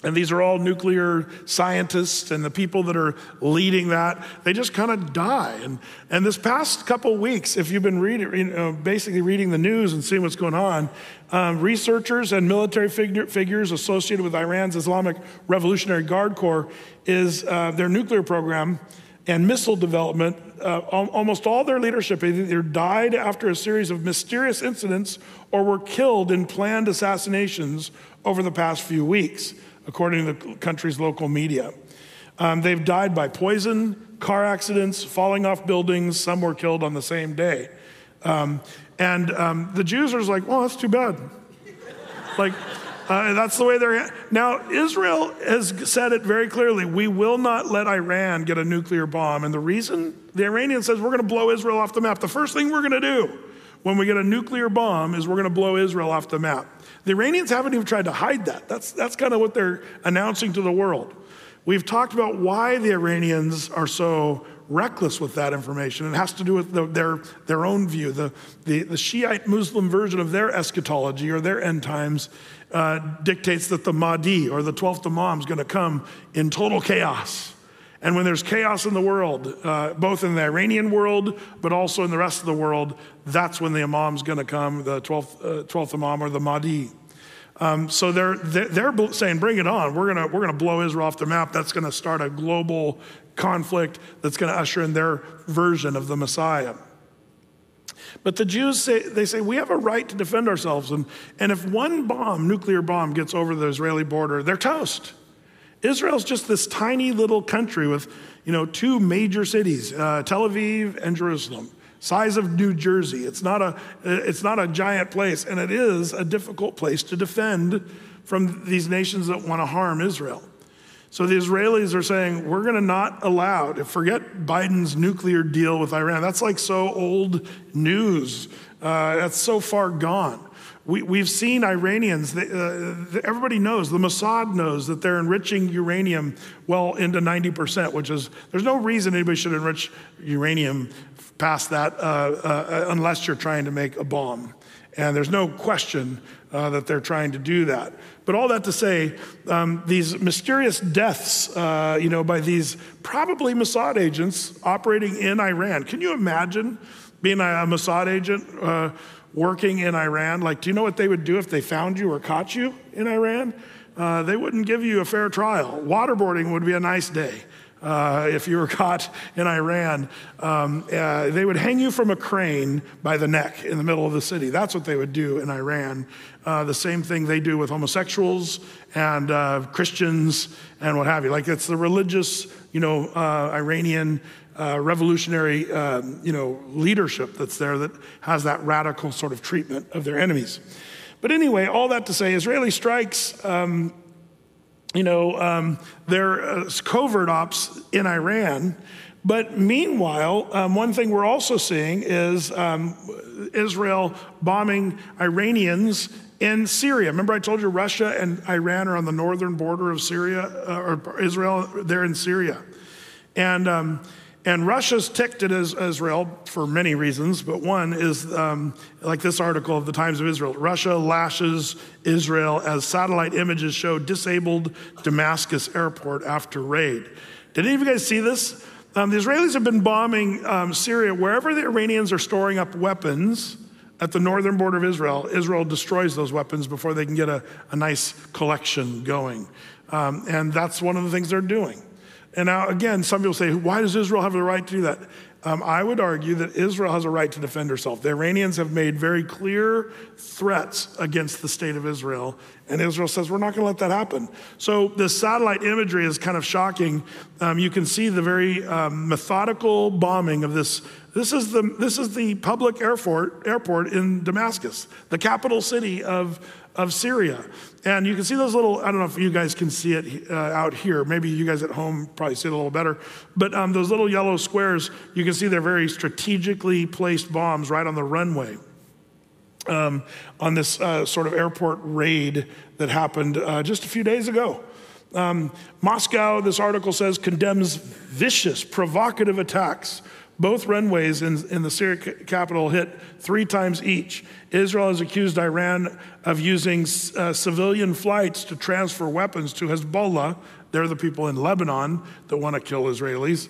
And these are all nuclear scientists and the people that are leading that, they just kind of die. And, and this past couple weeks, if you've been reading, you know, basically reading the news and seeing what's going on, um, researchers and military figure, figures associated with Iran's Islamic Revolutionary Guard Corps is uh, their nuclear program and missile development. Uh, almost all their leadership either died after a series of mysterious incidents or were killed in planned assassinations over the past few weeks according to the country's local media. Um, they've died by poison, car accidents, falling off buildings. Some were killed on the same day. Um, and um, the Jews are like, well, that's too bad. like, uh, that's the way they're. Now, Israel has said it very clearly we will not let Iran get a nuclear bomb. And the reason the Iranian says we're going to blow Israel off the map, the first thing we're going to do when we get a nuclear bomb is we're going to blow Israel off the map. The Iranians haven't even tried to hide that. That's, that's kind of what they're announcing to the world. We've talked about why the Iranians are so reckless with that information. It has to do with the, their, their own view. The, the, the, Shiite Muslim version of their eschatology or their end times uh, dictates that the Mahdi or the 12th Imam is going to come in total chaos And when there's chaos in the world, uh, both in the Iranian world, but also in the rest of the world, that's when the Imam's going to come, the 12th, uh, 12th Imam or the Mahdi. Um, so they're, they're saying, bring it on. We're going we're gonna blow Israel off the map. That's going to start a global conflict that's going to usher in their version of the Messiah. But the Jews say, they say, we have a right to defend ourselves. And, and if one bomb, nuclear bomb, gets over the Israeli border, they're toast. Israel's just this tiny little country with, you know, two major cities, uh, Tel Aviv and Jerusalem, size of New Jersey. It's not a, it's not a giant place, and it is a difficult place to defend from these nations that want to harm Israel. So the Israelis are saying, we're going to not allow, to forget Biden's nuclear deal with Iran. That's like so old news. Uh, that's so far gone. We, have seen Iranians, uh, everybody knows, the Mossad knows that they're enriching uranium well into 90%, which is, there's no reason anybody should enrich uranium past that uh, uh, unless you're trying to make a bomb. And there's no question uh, that they're trying to do that. But all that to say, um, these mysterious deaths, uh, you know, by these probably Mossad agents operating in Iran. Can you imagine being a Mossad agent? Uh, working in Iran. Like, do you know what they would do if they found you or caught you in Iran? Uh, they wouldn't give you a fair trial. Waterboarding would be a nice day. Uh, if you were caught in Iran, um, uh, they would hang you from a crane by the neck in the middle of the city. That's what they would do in Iran. Uh, the same thing they do with homosexuals and uh, Christians and what have you. Like it's the religious, you know, uh, Iranian uh, revolutionary, um, you know, leadership that's there that has that radical sort of treatment of their enemies. But anyway, all that to say, Israeli strikes, um, you know, um, their uh, covert ops in Iran. But meanwhile, um, one thing we're also seeing is um, Israel bombing Iranians in Syria. Remember, I told you Russia and Iran are on the northern border of Syria, uh, or Israel, they're in Syria. And um, and Russia's ticked at Israel for many reasons, but one is um, like this article of the Times of Israel Russia lashes Israel as satellite images show disabled Damascus airport after raid. Did any of you guys see this? Um, the Israelis have been bombing um, Syria wherever the Iranians are storing up weapons at the northern border of Israel. Israel destroys those weapons before they can get a, a nice collection going. Um, and that's one of the things they're doing. And now, again, some people say, why does Israel have the right to do that? Um, I would argue that Israel has a right to defend herself. The Iranians have made very clear threats against the state of Israel, and Israel says, we're not going to let that happen. So, this satellite imagery is kind of shocking. Um, you can see the very um, methodical bombing of this. This is the, this is the public airport, airport in Damascus, the capital city of, of Syria. And you can see those little, I don't know if you guys can see it uh, out here. Maybe you guys at home probably see it a little better. But um, those little yellow squares, you can see they're very strategically placed bombs right on the runway. Um, on this uh, sort of airport raid that happened uh, just a few days ago. Um, Moscow, this article says, condemns vicious, provocative attacks both runways in, in the Syria capital hit three times each. Israel has accused Iran of using uh, civilian flights to transfer weapons to Hezbollah. They're the people in Lebanon that want to kill Israelis.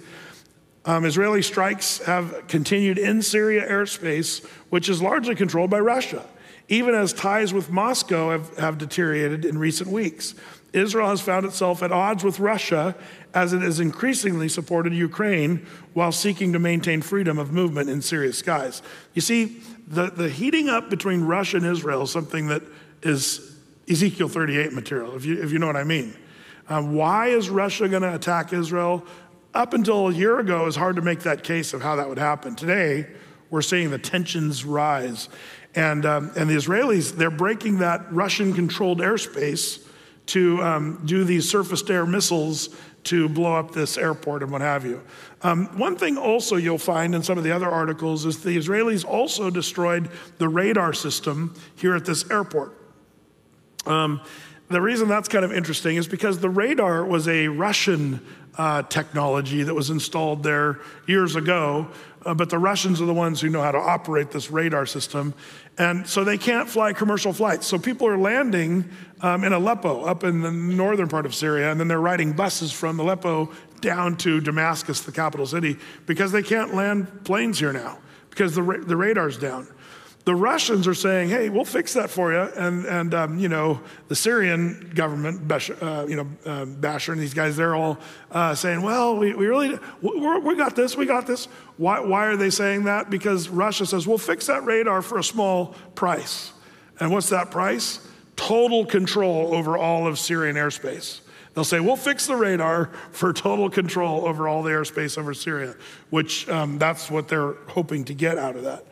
Um, Israeli strikes have continued in Syria airspace, which is largely controlled by Russia, even as ties with Moscow have, have deteriorated in recent weeks. Israel has found itself at odds with Russia as it has increasingly supported Ukraine while seeking to maintain freedom of movement in Syria's skies. You see, the, the heating up between Russia and Israel is something that is Ezekiel 38 material, if you, if you know what I mean. Uh, why is Russia going to attack Israel? Up until a year ago, it was hard to make that case of how that would happen. Today, we're seeing the tensions rise. And, um, and the Israelis, they're breaking that Russian controlled airspace to um, do these surface to air missiles to blow up this airport and what have you. Um, one thing also you'll find in some of the other articles is the Israelis also destroyed the radar system here at this airport. Um, the reason that's kind of interesting is because the radar was a Russian uh, technology that was installed there years ago, uh, but the Russians are the ones who know how to operate this radar system. And so they can't fly commercial flights. So people are landing um, in Aleppo, up in the northern part of Syria, and then they're riding buses from Aleppo down to Damascus, the capital city, because they can't land planes here now because the, ra- the radar's down. The Russians are saying, hey, we'll fix that for you. And, and um, you know, the Syrian government, uh, you know, uh, Bashar and these guys, they're all uh, saying, well, we, we really, we, we got this, we got this. Why, why are they saying that? Because Russia says, we'll fix that radar for a small price. And what's that price? Total control over all of Syrian airspace. They'll say, we'll fix the radar for total control over all the airspace over Syria, which um, that's what they're hoping to get out of that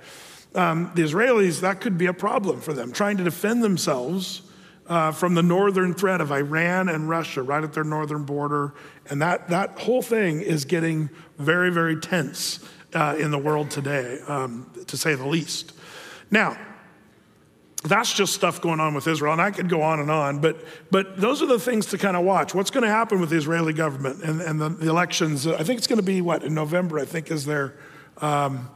um, the Israelis, that could be a problem for them, trying to defend themselves uh, from the northern threat of Iran and Russia right at their northern border. And that, that whole thing is getting very, very tense uh, in the world today, um, to say the least. Now, that's just stuff going on with Israel, and I could go on and on, but, but those are the things to kind of watch. What's going to happen with the Israeli government and, and the, the elections? I think it's going to be what, in November, I think, is their. Um,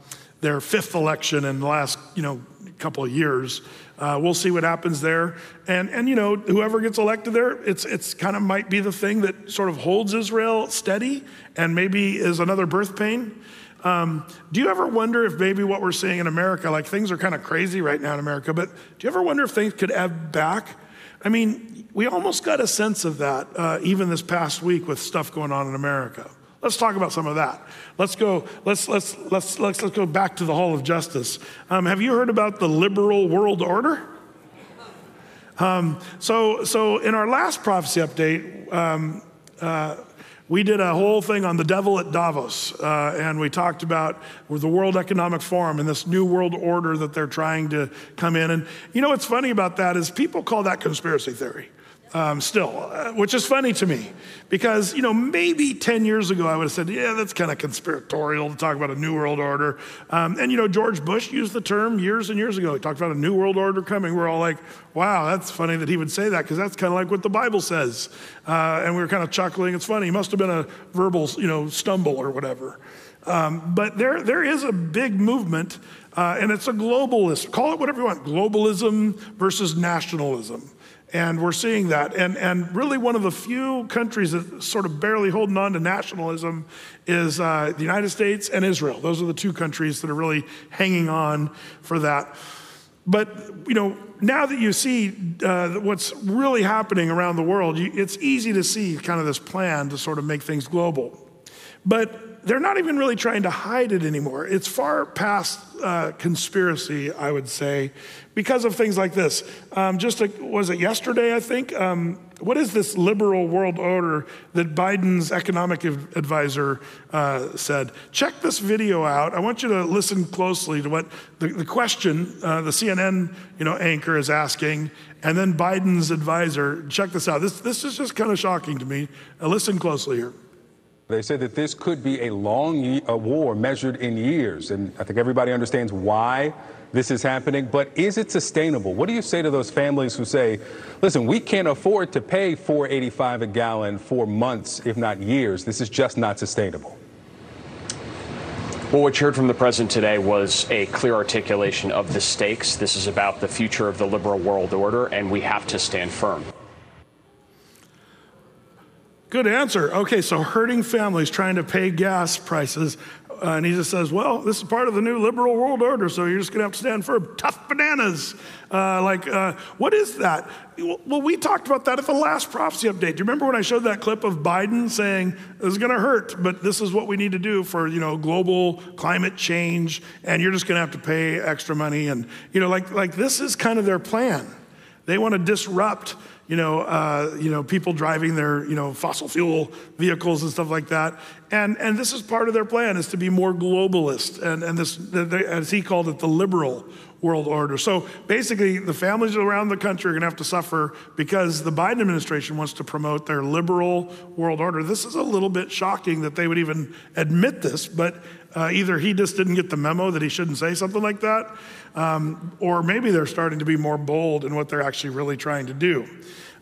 their fifth election in the last, you know, couple of years. Uh, we'll see what happens there. And, and you know, whoever gets elected there, it's, it's kind of might be the thing that sort of holds Israel steady and maybe is another birth pain. Um, do you ever wonder if maybe what we're seeing in America, like things are kind of crazy right now in America, but do you ever wonder if things could ebb back? I mean, we almost got a sense of that uh, even this past week with stuff going on in America. Let's talk about some of that. Let's go, let's, let's, let's, let's, let's go back to the Hall of Justice. Um, have you heard about the liberal world order? Um, so, so in our last prophecy update, um, uh, we did a whole thing on the devil at Davos, uh, and we talked about the World Economic Forum and this new world order that they're trying to come in. And you know what's funny about that is people call that conspiracy theory um, still, uh, which is funny to me because, you know, maybe 10 years ago I would have said, yeah, that's kind of conspiratorial to talk about a new world order. Um, and, you know, George Bush used the term years and years ago. He talked about a new world order coming. We're all like, wow, that's funny that he would say that because that's kind of like what the Bible says. Uh, and we were kind of chuckling. It's funny. He must have been a verbal, you know, stumble or whatever. Um, but there, there is a big movement, uh, and it's a globalist. Call it whatever you want globalism versus nationalism. And we're seeing that. And, and really, one of the few countries that sort of barely holding on to nationalism is uh, the United States and Israel. Those are the two countries that are really hanging on for that. But, you know, now that you see uh, what's really happening around the world, you, it's easy to see kind of this plan to sort of make things global. But they're not even really trying to hide it anymore. It's far past uh, conspiracy, I would say, because of things like this. Um, just a, was it yesterday, I think? Um, what is this liberal world order that Biden's economic advisor uh, said? Check this video out. I want you to listen closely to what the, the question uh, the CNN you know, anchor is asking, and then Biden's advisor. Check this out. This, this is just kind of shocking to me. Uh, listen closely here. They say that this could be a long a war measured in years, and I think everybody understands why this is happening. But is it sustainable? What do you say to those families who say, "Listen, we can't afford to pay 4.85 a gallon for months, if not years. This is just not sustainable." Well, what you heard from the president today was a clear articulation of the stakes. This is about the future of the liberal world order, and we have to stand firm. Good answer. Okay, so hurting families trying to pay gas prices. Uh, and he just says, well, this is part of the new liberal world order, so you're just going to have to stand firm. Tough bananas. Uh, like, uh, what is that? Well, we talked about that at the last prophecy update. Do you remember when I showed that clip of Biden saying, this is going to hurt, but this is what we need to do for, you know, global climate change, and you're just going to have to pay extra money. And, you know, like, like this is kind of their plan. They want to disrupt you know, uh, you know, people driving their, you know, fossil fuel vehicles and stuff like that. And, and this is part of their plan is to be more globalist. And, and this, as he called it, the liberal world order. So basically, the families around the country are going to have to suffer because the Biden administration wants to promote their liberal world order. This is a little bit shocking that they would even admit this, but uh, either he just didn't get the memo that he shouldn't say something like that, um, or maybe they're starting to be more bold in what they're actually really trying to do.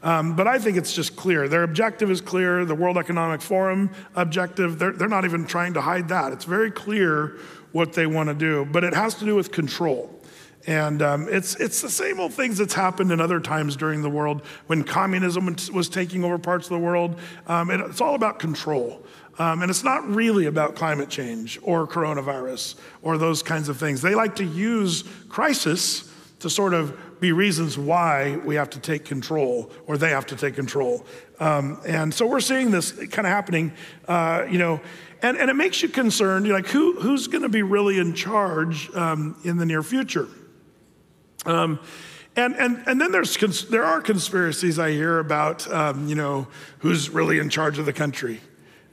Um, but I think it's just clear. Their objective is clear. The World Economic Forum objective, they're, they're not even trying to hide that. It's very clear what they want to do, but it has to do with control. And um, it's, it's the same old things that's happened in other times during the world when communism was taking over parts of the world. Um, it, it's all about control. Um, and it's not really about climate change or coronavirus or those kinds of things. They like to use crisis to sort of be reasons why we have to take control or they have to take control. Um, and so we're seeing this kind of happening, uh, you know, and, and it makes you concerned. You're like, who, who's going to be really in charge um, in the near future? Um, and, and, and then there's, there are conspiracies I hear about, um, you know, who's really in charge of the country.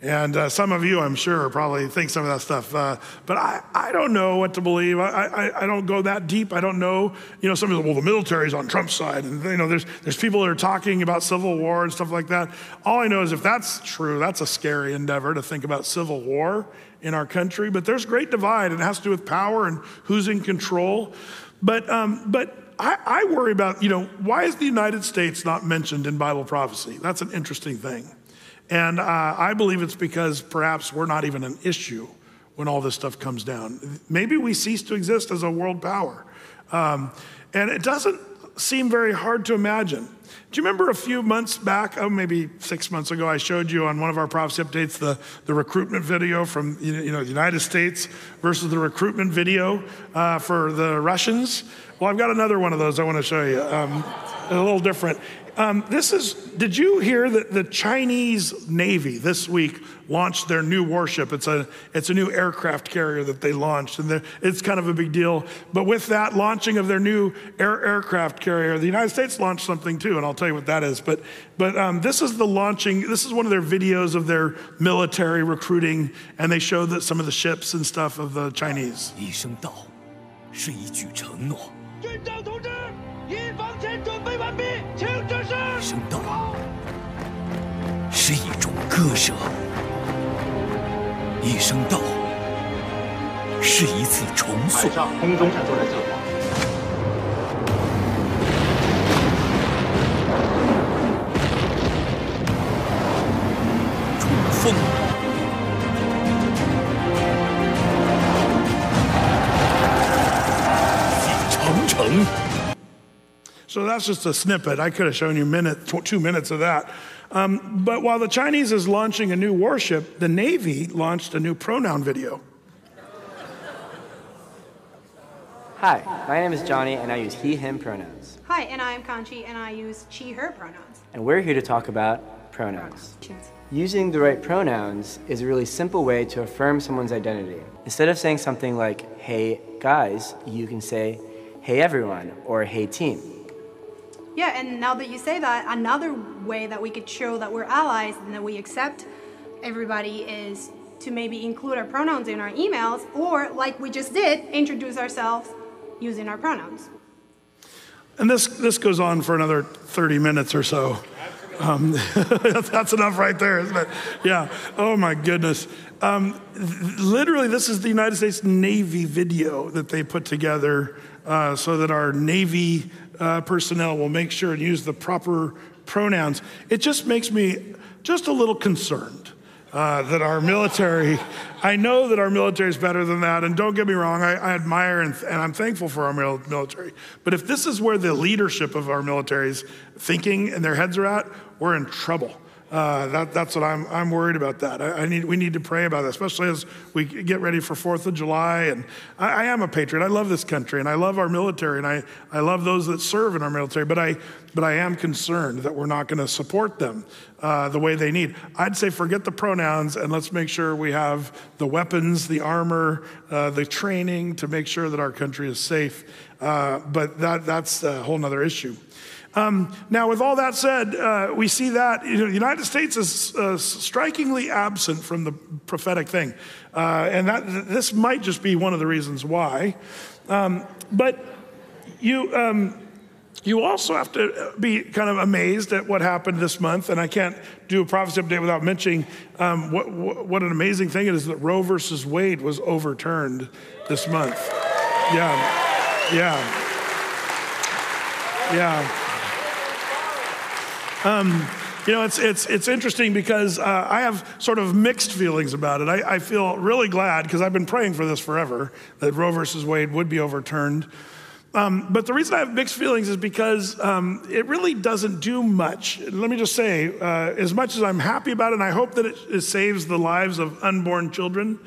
And uh, some of you, I'm sure, probably think some of that stuff. Uh, but I, I don't know what to believe. I, I, I don't go that deep. I don't know. You know, some people, well, the military's on Trump's side. And, you know, there's, there's people that are talking about civil war and stuff like that. All I know is if that's true, that's a scary endeavor to think about civil war in our country. But there's great divide. And it has to do with power and who's in control. But, um, but I, I worry about, you know, why is the United States not mentioned in Bible prophecy? That's an interesting thing. And uh, I believe it's because perhaps we're not even an issue when all this stuff comes down. Maybe we cease to exist as a world power. Um, and it doesn't seem very hard to imagine. Do you remember a few months back, oh, maybe six months ago, I showed you on one of our prophecy updates the, the recruitment video from you know, the United States versus the recruitment video uh, for the Russians? Well, I've got another one of those I want to show you. Um, a little different. Um, this is, did you hear that the Chinese Navy this week launched their new warship? It's a, it's a new aircraft carrier that they launched, and it's kind of a big deal. But with that launching of their new air, aircraft carrier, the United States launched something too, and I'll tell you what that is. But, but um, this is the launching, this is one of their videos of their military recruiting, and they show that some of the ships and stuff of the Chinese. 一声道，是一句承诺。军长同志。 备完毕，请指示。一声道，是一种割舍；一声道，是一次重塑。海上空中战作战计划。冲锋。So that's just a snippet. I could have shown you minute, two minutes of that. Um, but while the Chinese is launching a new warship, the Navy launched a new pronoun video. Hi, my name is Johnny, and I use he, him pronouns. Hi, and I'm Kanchi, and I use she, her pronouns. And we're here to talk about pronouns. Using the right pronouns is a really simple way to affirm someone's identity. Instead of saying something like, hey guys, you can say, hey everyone, or hey team. Yeah, and now that you say that, another way that we could show that we're allies and that we accept everybody is to maybe include our pronouns in our emails, or like we just did, introduce ourselves using our pronouns. And this, this goes on for another 30 minutes or so. Um, that's enough right there, isn't it? Yeah. Oh my goodness. Um, literally, this is the United States Navy video that they put together uh, so that our Navy uh, personnel will make sure and use the proper pronouns. It just makes me just a little concerned uh, that our military, I know that our military is better than that. And don't get me wrong, I, I admire and, and, I'm thankful for our military. But if this is where the leadership of our military is thinking and their heads are at, we're in trouble. Uh, that, that's what I'm, I'm worried about that. I, I, need, we need to pray about that, especially as we get ready for 4th of July. And I, I, am a patriot. I love this country and I love our military and I, I love those that serve in our military, but I, but I am concerned that we're not going to support them uh, the way they need. I'd say forget the pronouns and let's make sure we have the weapons, the armor, uh, the training to make sure that our country is safe. Uh, but that, that's a whole other issue. Um, now, with all that said, uh, we see that you know, the United States is uh, strikingly absent from the prophetic thing. Uh, and that, this might just be one of the reasons why. Um, but you, um, you also have to be kind of amazed at what happened this month. And I can't do a prophecy update without mentioning um, what, what an amazing thing it is that Roe versus Wade was overturned this month. Yeah, yeah. Yeah. Um, you know, it's, it's, it's interesting because uh, I have sort of mixed feelings about it. I, I feel really glad because I've been praying for this forever that Roe versus Wade would be overturned. Um, but the reason I have mixed feelings is because um, it really doesn't do much. Let me just say, uh, as much as I'm happy about it, and I hope that it, it, saves the lives of unborn children,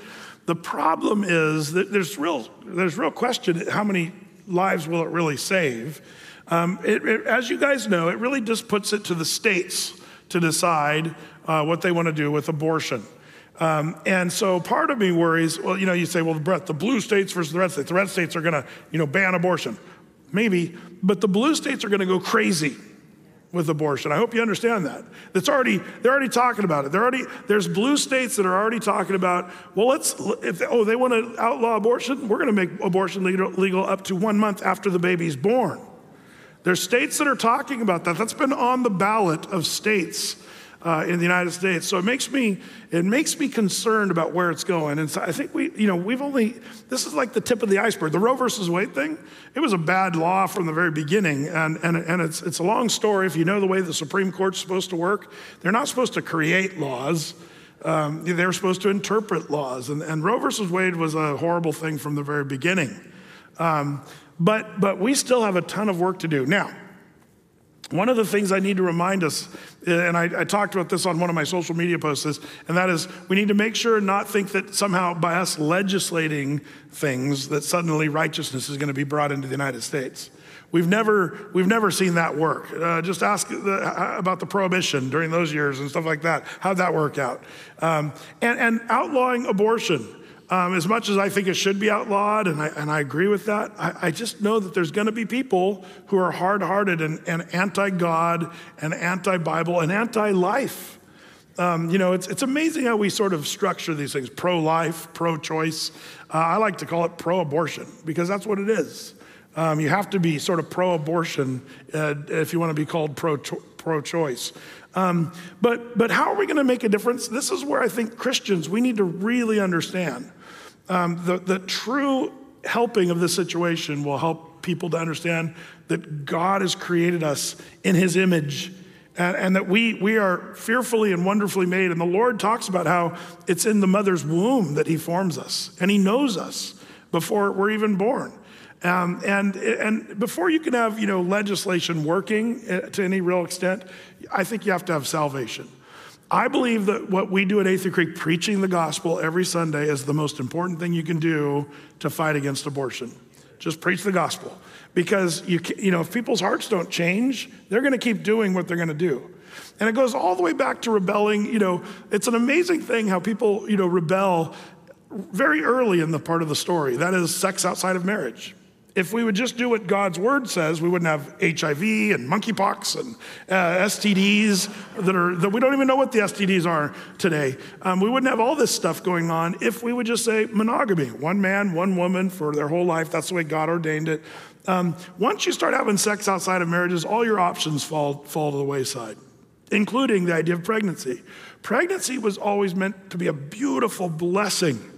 the problem is that there's real, there's real question how many lives will it really save? Um, it, it, as you guys know, it really just puts it to the states to decide uh, what they want to do with abortion. Um, and so part of me worries, well, you know, you say, well, Brett, the blue states versus the red states. The red states are going to, you know, ban abortion. Maybe, but the blue states are going to go crazy with abortion. I hope you understand that. That's already they're already talking about it. They're already there's blue states that are already talking about. Well, let's if they, oh they want to outlaw abortion, we're going to make abortion legal, legal up to one month after the baby's born. There's states that are talking about that. That's been on the ballot of states uh, in the United States. So it makes me it makes me concerned about where it's going. And so I think we you know we've only this is like the tip of the iceberg. The Roe versus Wade thing, it was a bad law from the very beginning, and and and it's it's a long story. If you know the way the Supreme Court's supposed to work, they're not supposed to create laws. Um, they're supposed to interpret laws, and, and Roe versus Wade was a horrible thing from the very beginning. Um, but but we still have a ton of work to do now. One of the things I need to remind us, and I, I, talked about this on one of my social media posts, and that is we need to make sure and not think that somehow by us legislating things that suddenly righteousness is going to be brought into the United States. We've never, we've never seen that work. Uh, just ask the, about the prohibition during those years and stuff like that. How'd that work out? Um, and, and outlawing abortion. Um, as much as I think it should be outlawed, and I, and I agree with that, I, I just know that there's going to be people who are hard hearted and, and anti God and anti Bible and anti life. Um, you know, it's, it's amazing how we sort of structure these things pro life, pro choice. Uh, I like to call it pro abortion because that's what it is. Um, you have to be sort of pro abortion uh, if you want to be called pro choice. Um, but, but how are we going to make a difference? This is where I think Christians, we need to really understand um, the, the true helping of this situation will help people to understand that God has created us in his image and, and, that we, we are fearfully and wonderfully made. And the Lord talks about how it's in the mother's womb that he forms us and he knows us before we're even born. Um, and, and before you can have you know, legislation working uh, to any real extent, I think you have to have salvation. I believe that what we do at Athey Creek, preaching the gospel every Sunday, is the most important thing you can do to fight against abortion. Just preach the gospel. Because you, you know, if people's hearts don't change, they're going to keep doing what they're going to do. And it goes all the way back to rebelling. You know, it's an amazing thing how people, you know, rebel very early in the part of the story. That is sex outside of marriage. If we would just do what God's word says, we wouldn't have HIV and monkeypox and uh, STDs that are that we don't even know what the STDs are today. Um, we wouldn't have all this stuff going on if we would just say monogamy: one man, one woman for their whole life. That's the way God ordained it. Um, once you start having sex outside of marriages, all your options fall fall to the wayside, including the idea of pregnancy. Pregnancy was always meant to be a beautiful blessing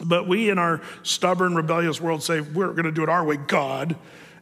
but we in our stubborn, rebellious world say, we're going to do it our way, God.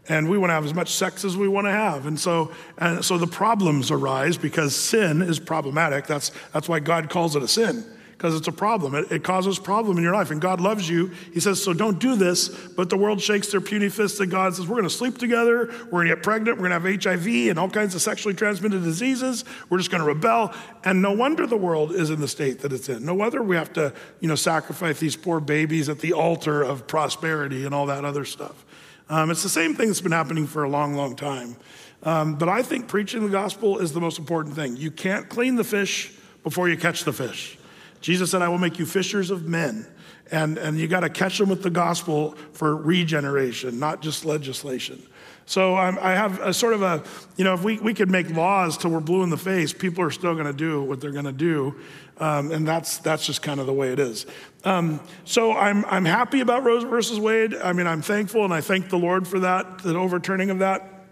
And we want to have as much sex as we want to have. And so, and so the problems arise because sin is problematic. That's, that's why God calls it a sin because it's a problem. It, it, causes problem in your life. And God loves you. He says, so don't do this. But the world shakes their puny fists at God says, we're going to sleep together. We're going to get pregnant. We're going to have HIV and all kinds of sexually transmitted diseases. We're just going to rebel. And no wonder the world is in the state that it's in. No wonder we have to, you know, sacrifice these poor babies at the altar of prosperity and all that other stuff. Um, it's the same thing that's been happening for a long, long time. Um, but I think preaching the gospel is the most important thing. You can't clean the fish before you catch the fish. Jesus said, I will make you fishers of men. And, and you got to catch them with the gospel for regeneration, not just legislation. So I'm, i have a sort of a, you know, if we, we could make laws till we're blue in the face, people are still going to do what they're going to do. Um, and that's, that's just kind of the way it is. Um, so I'm, I'm happy about Roe versus Wade. I mean, I'm thankful and I thank the Lord for that, the overturning of that.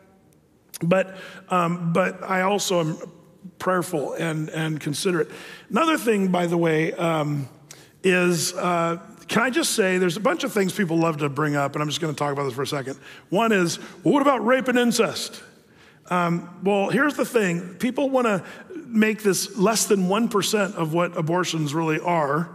But, um, but I also am prayerful and, and considerate. Another thing, by the way, um, is uh, can I just say there's a bunch of things people love to bring up, and I'm just going to talk about this for a second. One is, well, what about rape and incest? Um, well, here's the thing people want to make this less than 1% of what abortions really are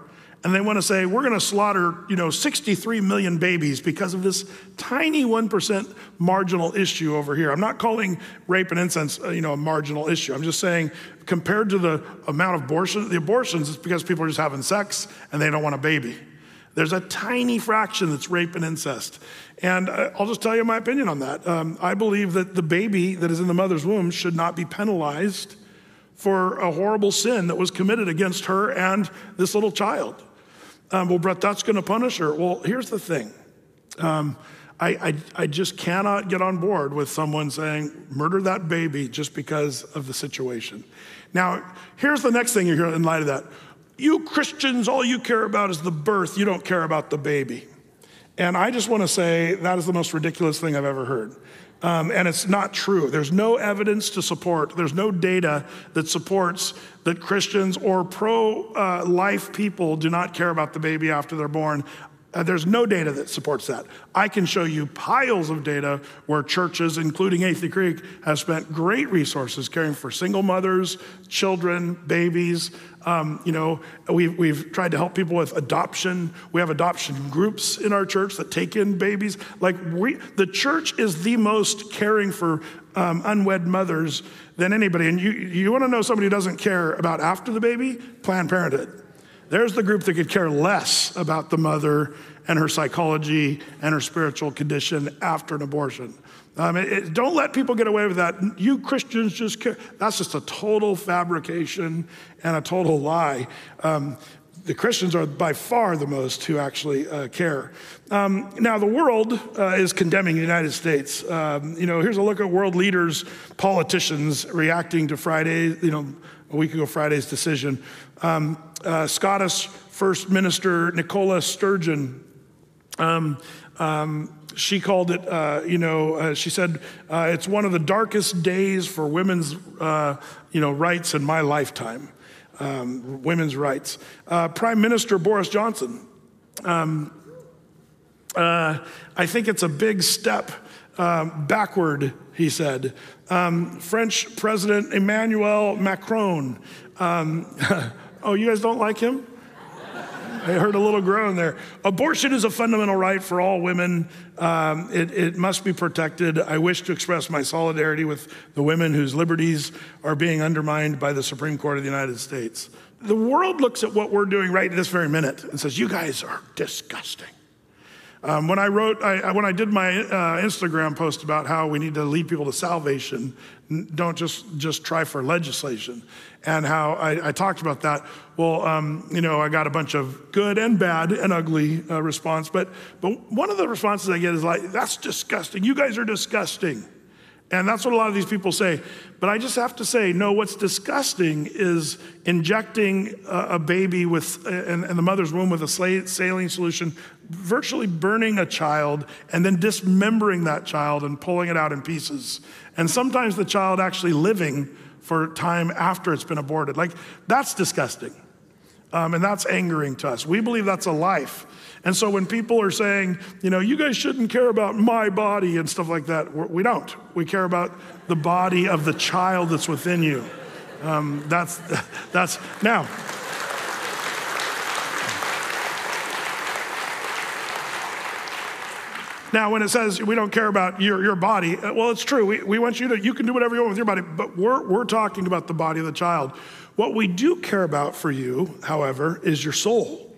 and they want to say we're going to slaughter you know 63 million babies because of this tiny 1% marginal issue over here. I'm not calling rape and incest uh, you know a marginal issue. I'm just saying compared to the amount of abortion the abortions it's because people are just having sex and they don't want a baby. There's a tiny fraction that's rape and incest. And uh, i'll just tell you my opinion on that. Um, i believe that the baby that is in the mother's womb should not be penalized for a horrible sin that was committed against her and this little child um, well, Brett, that's going to punish her. Well, here's the thing. Um, I, I, I, just cannot get on board with someone saying, murder that baby just because of the situation. Now, here's the next thing you hear in light of that. You Christians, all you care about is the birth, you don't care about the baby. And I just want to say that is the most ridiculous thing I've ever heard. Um, and it's not true. There's no evidence to support, there's no data that supports that Christians or pro uh, life people do not care about the baby after they're born. Uh, there's no data that supports that. I can show you piles of data where churches, including Athey Creek, have spent great resources caring for single mothers, children, babies. Um, you know, we've, we've tried to help people with adoption. We have adoption groups in our church that take in babies. Like, we, the church is the most caring for um, unwed mothers than anybody. And you, you want to know somebody who doesn't care about after the baby? Planned Parenthood. There's the group that could care less about the mother and her psychology and her spiritual condition after an abortion. Um, it, it, don't let people get away with that. You Christians just care. That's just a total fabrication and a total lie. Um, the Christians are by far the most who actually uh, care. Um, now, the world uh, is condemning the United States. Um, you know, here's a look at world leaders, politicians reacting to Friday, you know, a week ago Friday's decision. Um, uh, Scottish First Minister Nicola Sturgeon, um, um, she called it, uh, you know, uh, she said, uh, it's one of the darkest days for women's, uh, you know, rights in my lifetime, um, women's rights. Uh, Prime Minister Boris Johnson, um, I think it's a big step um, backward, he said. Um, French President Emmanuel Macron, um, Oh, you guys don't like him? I heard a little groan there. Abortion is a fundamental right for all women. Um, it, it, must be protected. I wish to express my solidarity with the women whose liberties are being undermined by the Supreme Court of the United States. The world looks at what we're doing right this very minute and says, You guys are disgusting. Um, when I wrote, I, when I did my uh, Instagram post about how we need to lead people to salvation, don't just just try for legislation, and how I, I talked about that. Well, um, you know, I got a bunch of good and bad and ugly uh, response, but but one of the responses I get is like, "That's disgusting. You guys are disgusting." And that's what a lot of these people say. But I just have to say, no, what's disgusting is injecting a, a baby with, in, the mother's womb with a saline solution, virtually burning a child, and then dismembering that child and pulling it out in pieces. And sometimes the child actually living for time after it's been aborted. Like, that's disgusting. Um, and that's angering to us. We believe that's a life. And so when people are saying, you know, you guys shouldn't care about my body and stuff like that, we don't. We care about the body of the child that's within you. Um, that's, that's, now, Now, when it says we don't care about your, your body, uh, well, it's true. We, we want you to, you can do whatever you want with your body, but we're, we're talking about the body of the child. What we do care about for you, however, is your soul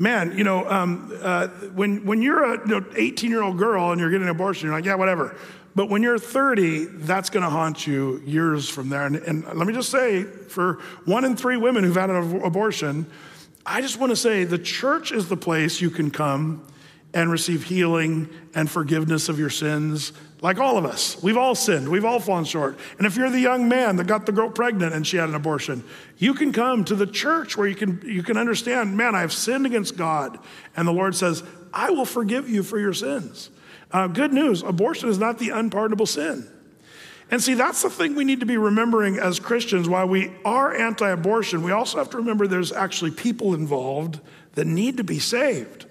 man, you know, um, uh, when, when you're a 18 year old girl and you're getting an abortion, you're like, yeah, whatever. But when you're 30, that's going to haunt you years from there. And, and, let me just say, for one in three women who've had an abortion, I just want to say the church is the place you can come and receive healing and forgiveness of your sins. Like all of us, we've all sinned, we've all fallen short. And if you're the young man that got the girl pregnant and she had an abortion, you can come to the church where you can, you can understand, man, I've sinned against God. And the Lord says, I will forgive you for your sins. Uh, good news abortion is not the unpardonable sin. And see, that's the thing we need to be remembering as Christians. While we are anti abortion, we also have to remember there's actually people involved that need to be saved.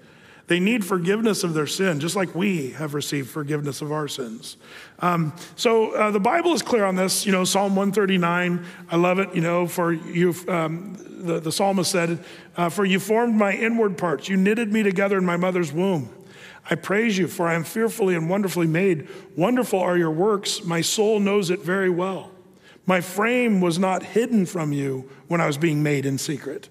They need forgiveness of their sin, just like we have received forgiveness of our sins. Um, so uh, the Bible is clear on this. You know, Psalm 139, I love it. You know, for you, um, the, the psalmist said, uh, For you formed my inward parts, you knitted me together in my mother's womb. I praise you, for I am fearfully and wonderfully made. Wonderful are your works. My soul knows it very well. My frame was not hidden from you when I was being made in secret,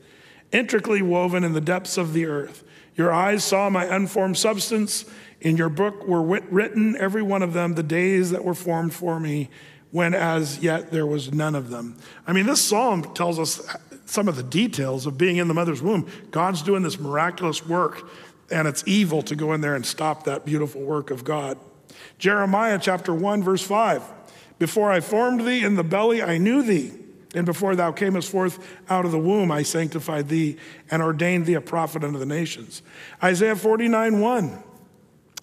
intricately woven in the depths of the earth. Your eyes saw my unformed substance. In your book were written, every one of them, the days that were formed for me, when as yet there was none of them. I mean, this psalm tells us some of the details of being in the mother's womb. God's doing this miraculous work, and it's evil to go in there and stop that beautiful work of God. Jeremiah chapter 1, verse 5 Before I formed thee in the belly, I knew thee. And before thou camest forth out of the womb, I sanctified thee and ordained thee a prophet unto the nations. Isaiah 49 1.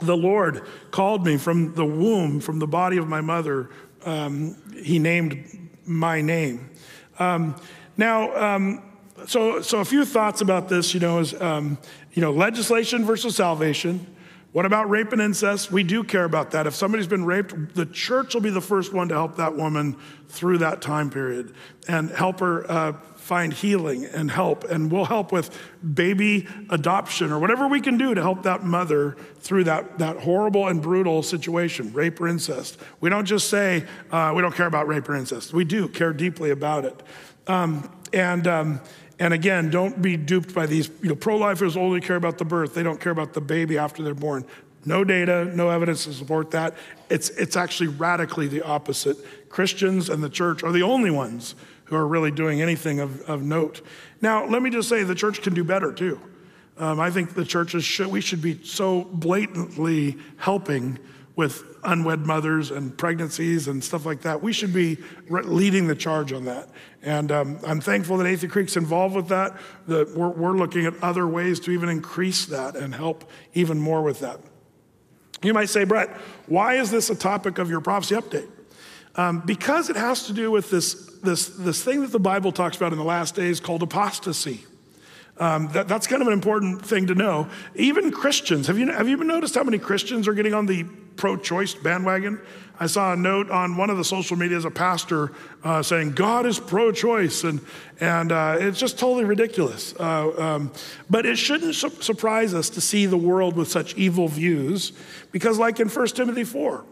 The Lord called me from the womb, from the body of my mother. Um, he named my name. Um, now, um, so, so a few thoughts about this, you know, is, um, you know, legislation versus salvation. What about rape and incest? We do care about that. If somebody's been raped, the church will be the first one to help that woman through that time period and help her uh, find healing and help. And we'll help with baby adoption or whatever we can do to help that mother through that, that horrible and brutal situation, rape or incest. We don't just say uh, we don't care about rape or incest. We do care deeply about it. Um, and um, and again, don't be duped by these. You know, pro-lifers only care about the birth; they don't care about the baby after they're born. No data, no evidence to support that. It's it's actually radically the opposite. Christians and the church are the only ones who are really doing anything of, of note. Now, let me just say, the church can do better too. Um, I think the churches should we should be so blatantly helping with unwed mothers and pregnancies and stuff like that. We should be leading the charge on that. And um, I'm thankful that Athey Creek's involved with that. That we're, we're looking at other ways to even increase that and help even more with that. You might say, Brett, why is this a topic of your prophecy update? Um, because it has to do with this, this, this thing that the Bible talks about in the last days called apostasy. Um, that, that's kind of an important thing to know. Even Christians, have you, have you even noticed how many Christians are getting on the pro choice bandwagon? I saw a note on one of the social medias, a pastor uh, saying, God is pro choice. And, and uh, it's just totally ridiculous. Uh, um, but it shouldn't su- surprise us to see the world with such evil views, because, like in 1 Timothy 4,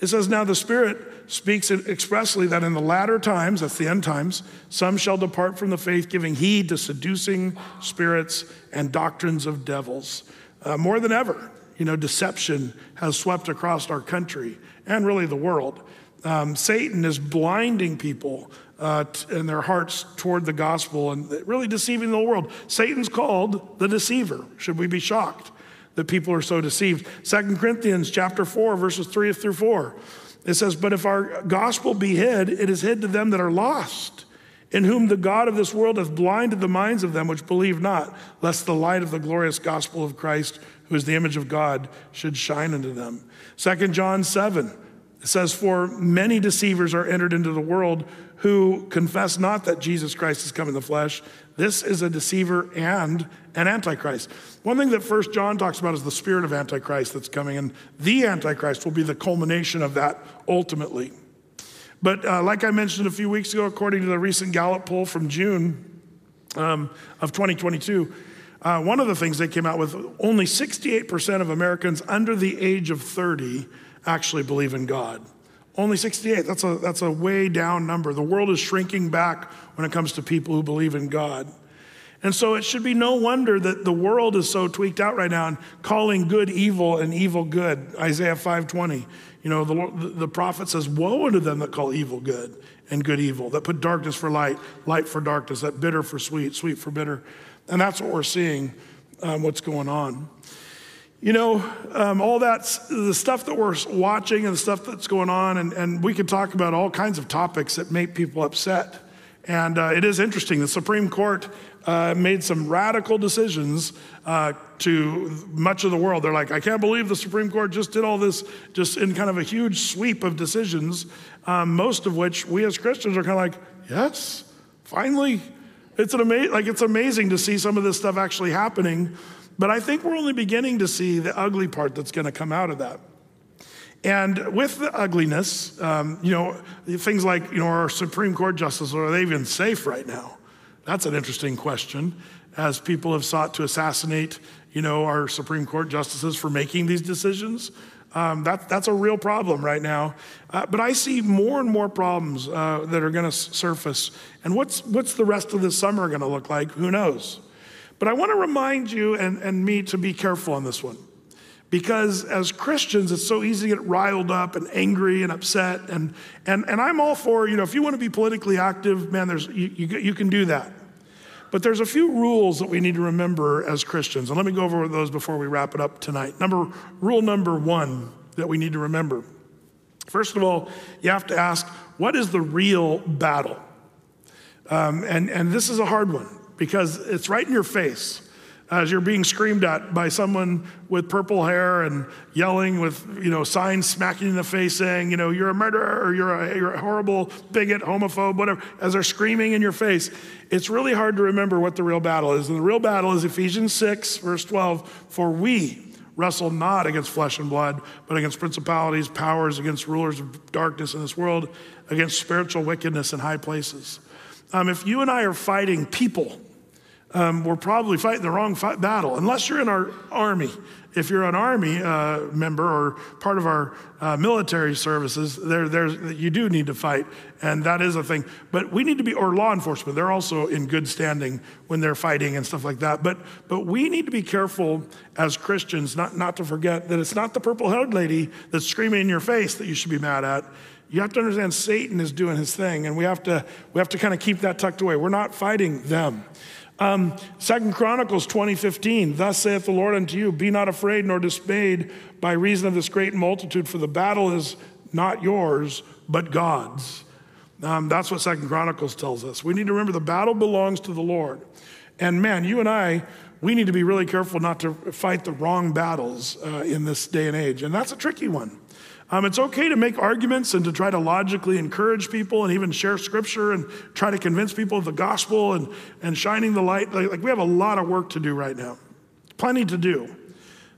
it says, Now the Spirit speaks expressly that in the latter times, that's the end times, some shall depart from the faith, giving heed to seducing spirits and doctrines of devils. Uh, more than ever, you know, deception has swept across our country and really the world. Um, Satan is blinding people uh, t- in their hearts toward the gospel and really deceiving the world. Satan's called the deceiver. Should we be shocked? That people are so deceived. Second Corinthians chapter 4, verses 3 through 4. It says, But if our gospel be hid, it is hid to them that are lost, in whom the God of this world hath blinded the minds of them which believe not, lest the light of the glorious gospel of Christ, who is the image of God, should shine unto them. Second John 7. It says, For many deceivers are entered into the world who confess not that Jesus Christ has come in the flesh. This is a deceiver and an antichrist. One thing that First John talks about is the spirit of antichrist that's coming, and the antichrist will be the culmination of that ultimately. But uh, like I mentioned a few weeks ago, according to the recent Gallup poll from June um, of 2022, uh, one of the things they came out with only 68% of Americans under the age of 30 actually believe in God. Only 68. That's a, that's a way down number. The world is shrinking back when it comes to people who believe in God. And so it should be no wonder that the world is so tweaked out right now and calling good evil and evil good. Isaiah 5:20. You know, the, the prophet says, Woe unto them that call evil good and good evil, that put darkness for light, light for darkness, that bitter for sweet, sweet for bitter. And that's what we're seeing, um, what's going on. You know, um, all that's the stuff that we're watching and the stuff that's going on, and, and we could talk about all kinds of topics that make people upset. And uh, it is interesting. The Supreme Court uh, made some radical decisions uh, to much of the world. They're like, I can't believe the Supreme Court just did all this, just in kind of a huge sweep of decisions, um, most of which we as Christians are kind of like, yes, finally. It's, an ama- like, it's amazing to see some of this stuff actually happening But I think we're only beginning to see the ugly part that's going to come out of that. And with the ugliness, um, you know, things like, you know, our Supreme Court justices, are they even safe right now? That's an interesting question, as people have sought to assassinate, you know, our Supreme Court justices for making these decisions. Um, that, that's a real problem right now. Uh, but I see more and more problems uh, that are going to surface. And what's, what's the rest of the summer going to look like? Who knows? But I want to remind you and, and me to be careful on this one. Because as Christians, it's so easy to get riled up and angry and upset. And, and, and I'm all for, you know, if you want to be politically active, man, there's, you, you, you can do that. But there's a few rules that we need to remember as Christians. And let me go over those before we wrap it up tonight. Number, rule number one that we need to remember. First of all, you have to ask, what is the real battle? Um, and, and this is a hard one because it's right in your face as you're being screamed at by someone with purple hair and yelling with you know signs smacking in the face saying you know you're a murderer or you're a, you're a horrible bigot homophobe whatever as they're screaming in your face. It's really hard to remember what the real battle is. And the real battle is ephesians 6 verse 12 for we wrestle not against flesh and blood but against principalities powers against rulers of darkness in this world against spiritual wickedness in high places. Um, if you and i are fighting people um, we're probably fighting the wrong fight, battle. Unless you're in our army. If you're an army uh, member or part of our uh, military services, there, there's, you do need to fight, and that is a thing. But we need to be, or law enforcement, they're also in good standing when they're fighting and stuff like that. But, but we need to be careful as Christians not, not to forget that it's not the purple haired lady that's screaming in your face that you should be mad at. You have to understand Satan is doing his thing, and we have to, we have to kind of keep that tucked away. We're not fighting them. Um, Second Chronicles 20:15, thus saith the Lord unto you, be not afraid nor dismayed by reason of this great multitude, for the battle is not yours, but God's. Um, that's what Second Chronicles tells us. We need to remember the battle belongs to the Lord. And man, you and I, we need to be really careful not to fight the wrong battles uh, in this day and age. And that's a tricky one. Um, it's okay to make arguments and to try to logically encourage people and even share scripture and try to convince people of the gospel and, and shining the light. Like, like we have a lot of work to do right now, plenty to do.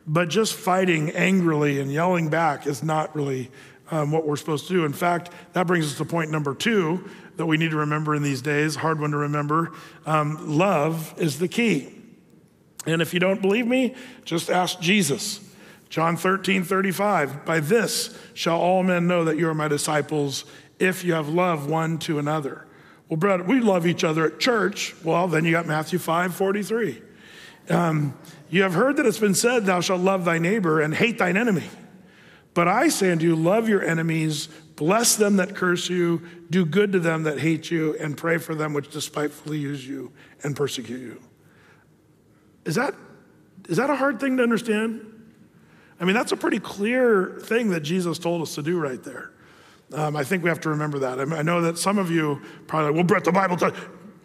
But just fighting angrily and yelling back is not really um, what we're supposed to do. In fact, that brings us to point number two that we need to remember in these days, hard one to remember. Um, love is the key. And if you don't believe me, just ask Jesus. John 13, 35, by this shall all men know that you are my disciples if you have love one to another. Well, brother, we love each other at church. Well, then you got Matthew 5, 43. Um, you have heard that it's been said, Thou shalt love thy neighbor and hate thine enemy. But I say unto you, love your enemies, bless them that curse you, do good to them that hate you, and pray for them which despitefully use you and persecute you. Is that, is that a hard thing to understand? I mean, that's a pretty clear thing that Jesus told us to do right there. Um, I think we have to remember that. I, mean, I, know that some of you probably, well, Brett, the Bible, t-.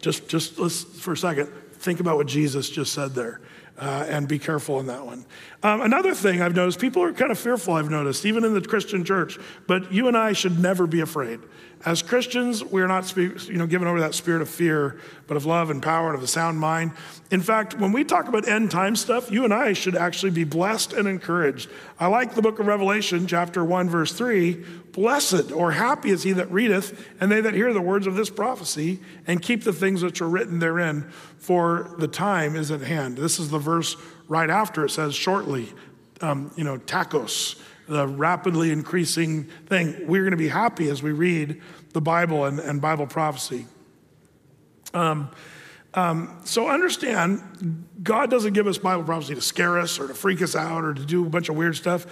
just, just let's, for a second, think about what Jesus just said there. Uh, and be careful in that one. Um, another thing I've noticed, people are kind of fearful, I've noticed, even in the Christian church, but you and I should never be afraid. As Christians, we're not you know, given over that spirit of fear, but of love and power and of a sound mind. In fact, when we talk about end time stuff, you and I should actually be blessed and encouraged. I like the book of Revelation, chapter 1, verse 3. Blessed or happy is he that readeth, and they that hear the words of this prophecy, and keep the things which are written therein, for the time is at hand. This is the verse right after it says, shortly, um, you know, tachos the rapidly increasing thing. We're going to be happy as we read the Bible and, and Bible prophecy. Um, um, so understand, God doesn't give us Bible prophecy to scare us or to freak us out or to do a bunch of weird stuff.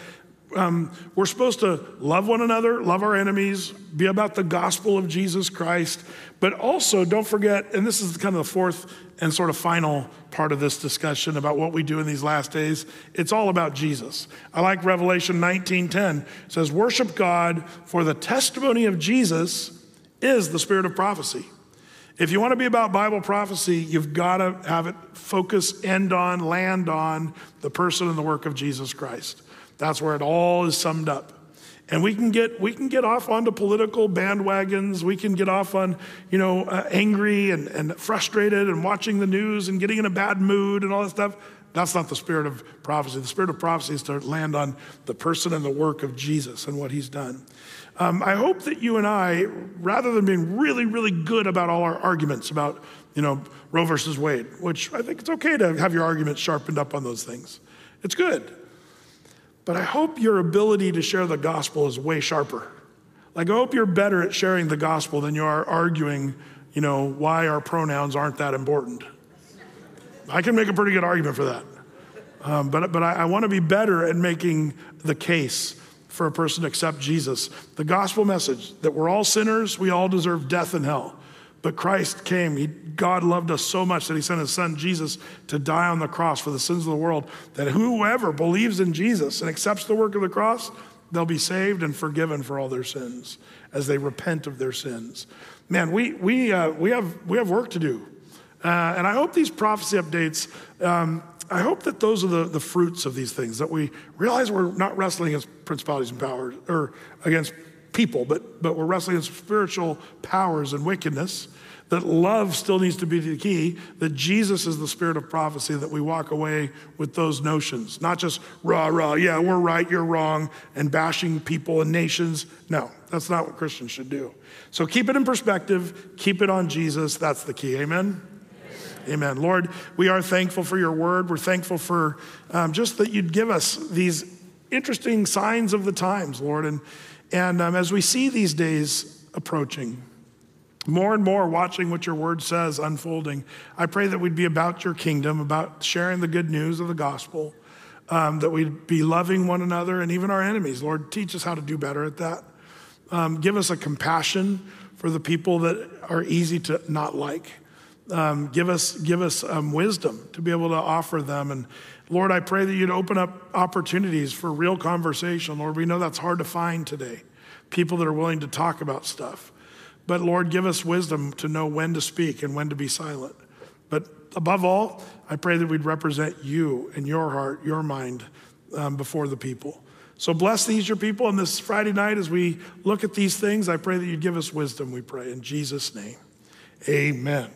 Um, we're supposed to love one another, love our enemies, be about the gospel of Jesus Christ, but also don't forget, and this is kind of the fourth and sort of final part of this discussion about what we do in these last days. It's all about Jesus. I like Revelation 19:10. It says, "Worship God, for the testimony of Jesus is the spirit of prophecy." If you want to be about Bible prophecy, you've got to have it focus, end on, land on the person and the work of Jesus Christ. That's where it all is summed up. And we can get we can get off onto political bandwagons. We can get off on you know uh, angry and, and frustrated and watching the news and getting in a bad mood and all that stuff. That's not the spirit of prophecy. The spirit of prophecy is to land on the person and the work of Jesus and what he's done. Um, I hope that you and I, rather than being really, really good about all our arguments about, you know, Roe versus Wade, which I think it's okay to have your arguments sharpened up on those things. It's good. But I hope your ability to share the gospel is way sharper. Like, I hope you're better at sharing the gospel than you are arguing, you know, why our pronouns aren't that important. I can make a pretty good argument for that. Um, but but I, I want to be better at making the case for a person to accept Jesus. The gospel message that we're all sinners, we all deserve death and hell. But Christ came. He, God loved us so much that he sent his son Jesus to die on the cross for the sins of the world. That whoever believes in Jesus and accepts the work of the cross, they'll be saved and forgiven for all their sins as they repent of their sins. Man, we, we, uh, we, have, we have work to do. Uh, and I hope these prophecy updates, um, I hope that those are the, the fruits of these things, that we realize we're not wrestling against principalities and powers or against people, but, but we're wrestling against spiritual powers and wickedness. That love still needs to be the key, that Jesus is the spirit of prophecy, that we walk away with those notions, not just rah, rah, yeah, we're right, you're wrong, and bashing people and nations. No, that's not what Christians should do. So keep it in perspective, keep it on Jesus. That's the key. Amen? Amen. Lord, we are thankful for your word. We're thankful for um, just that you'd give us these interesting signs of the times, Lord. And and um, as we see these days approaching, more and more watching what your word says unfolding, I pray that we'd be about your kingdom, about sharing the good news of the gospel, um, that we'd be loving one another and even our enemies. Lord, teach us how to do better at that. Um, give us a compassion for the people that are easy to not like. Um, give us, give us um, wisdom to be able to offer them. And Lord, I pray that you'd open up opportunities for real conversation. Lord, we know that's hard to find today. People that are willing to talk about stuff. But Lord, give us wisdom to know when to speak and when to be silent. But above all, I pray that we'd represent you and your heart, your mind um, before the people. So bless these, your people, on this Friday night as we look at these things. I pray that you'd give us wisdom, we pray. In Jesus' name, amen.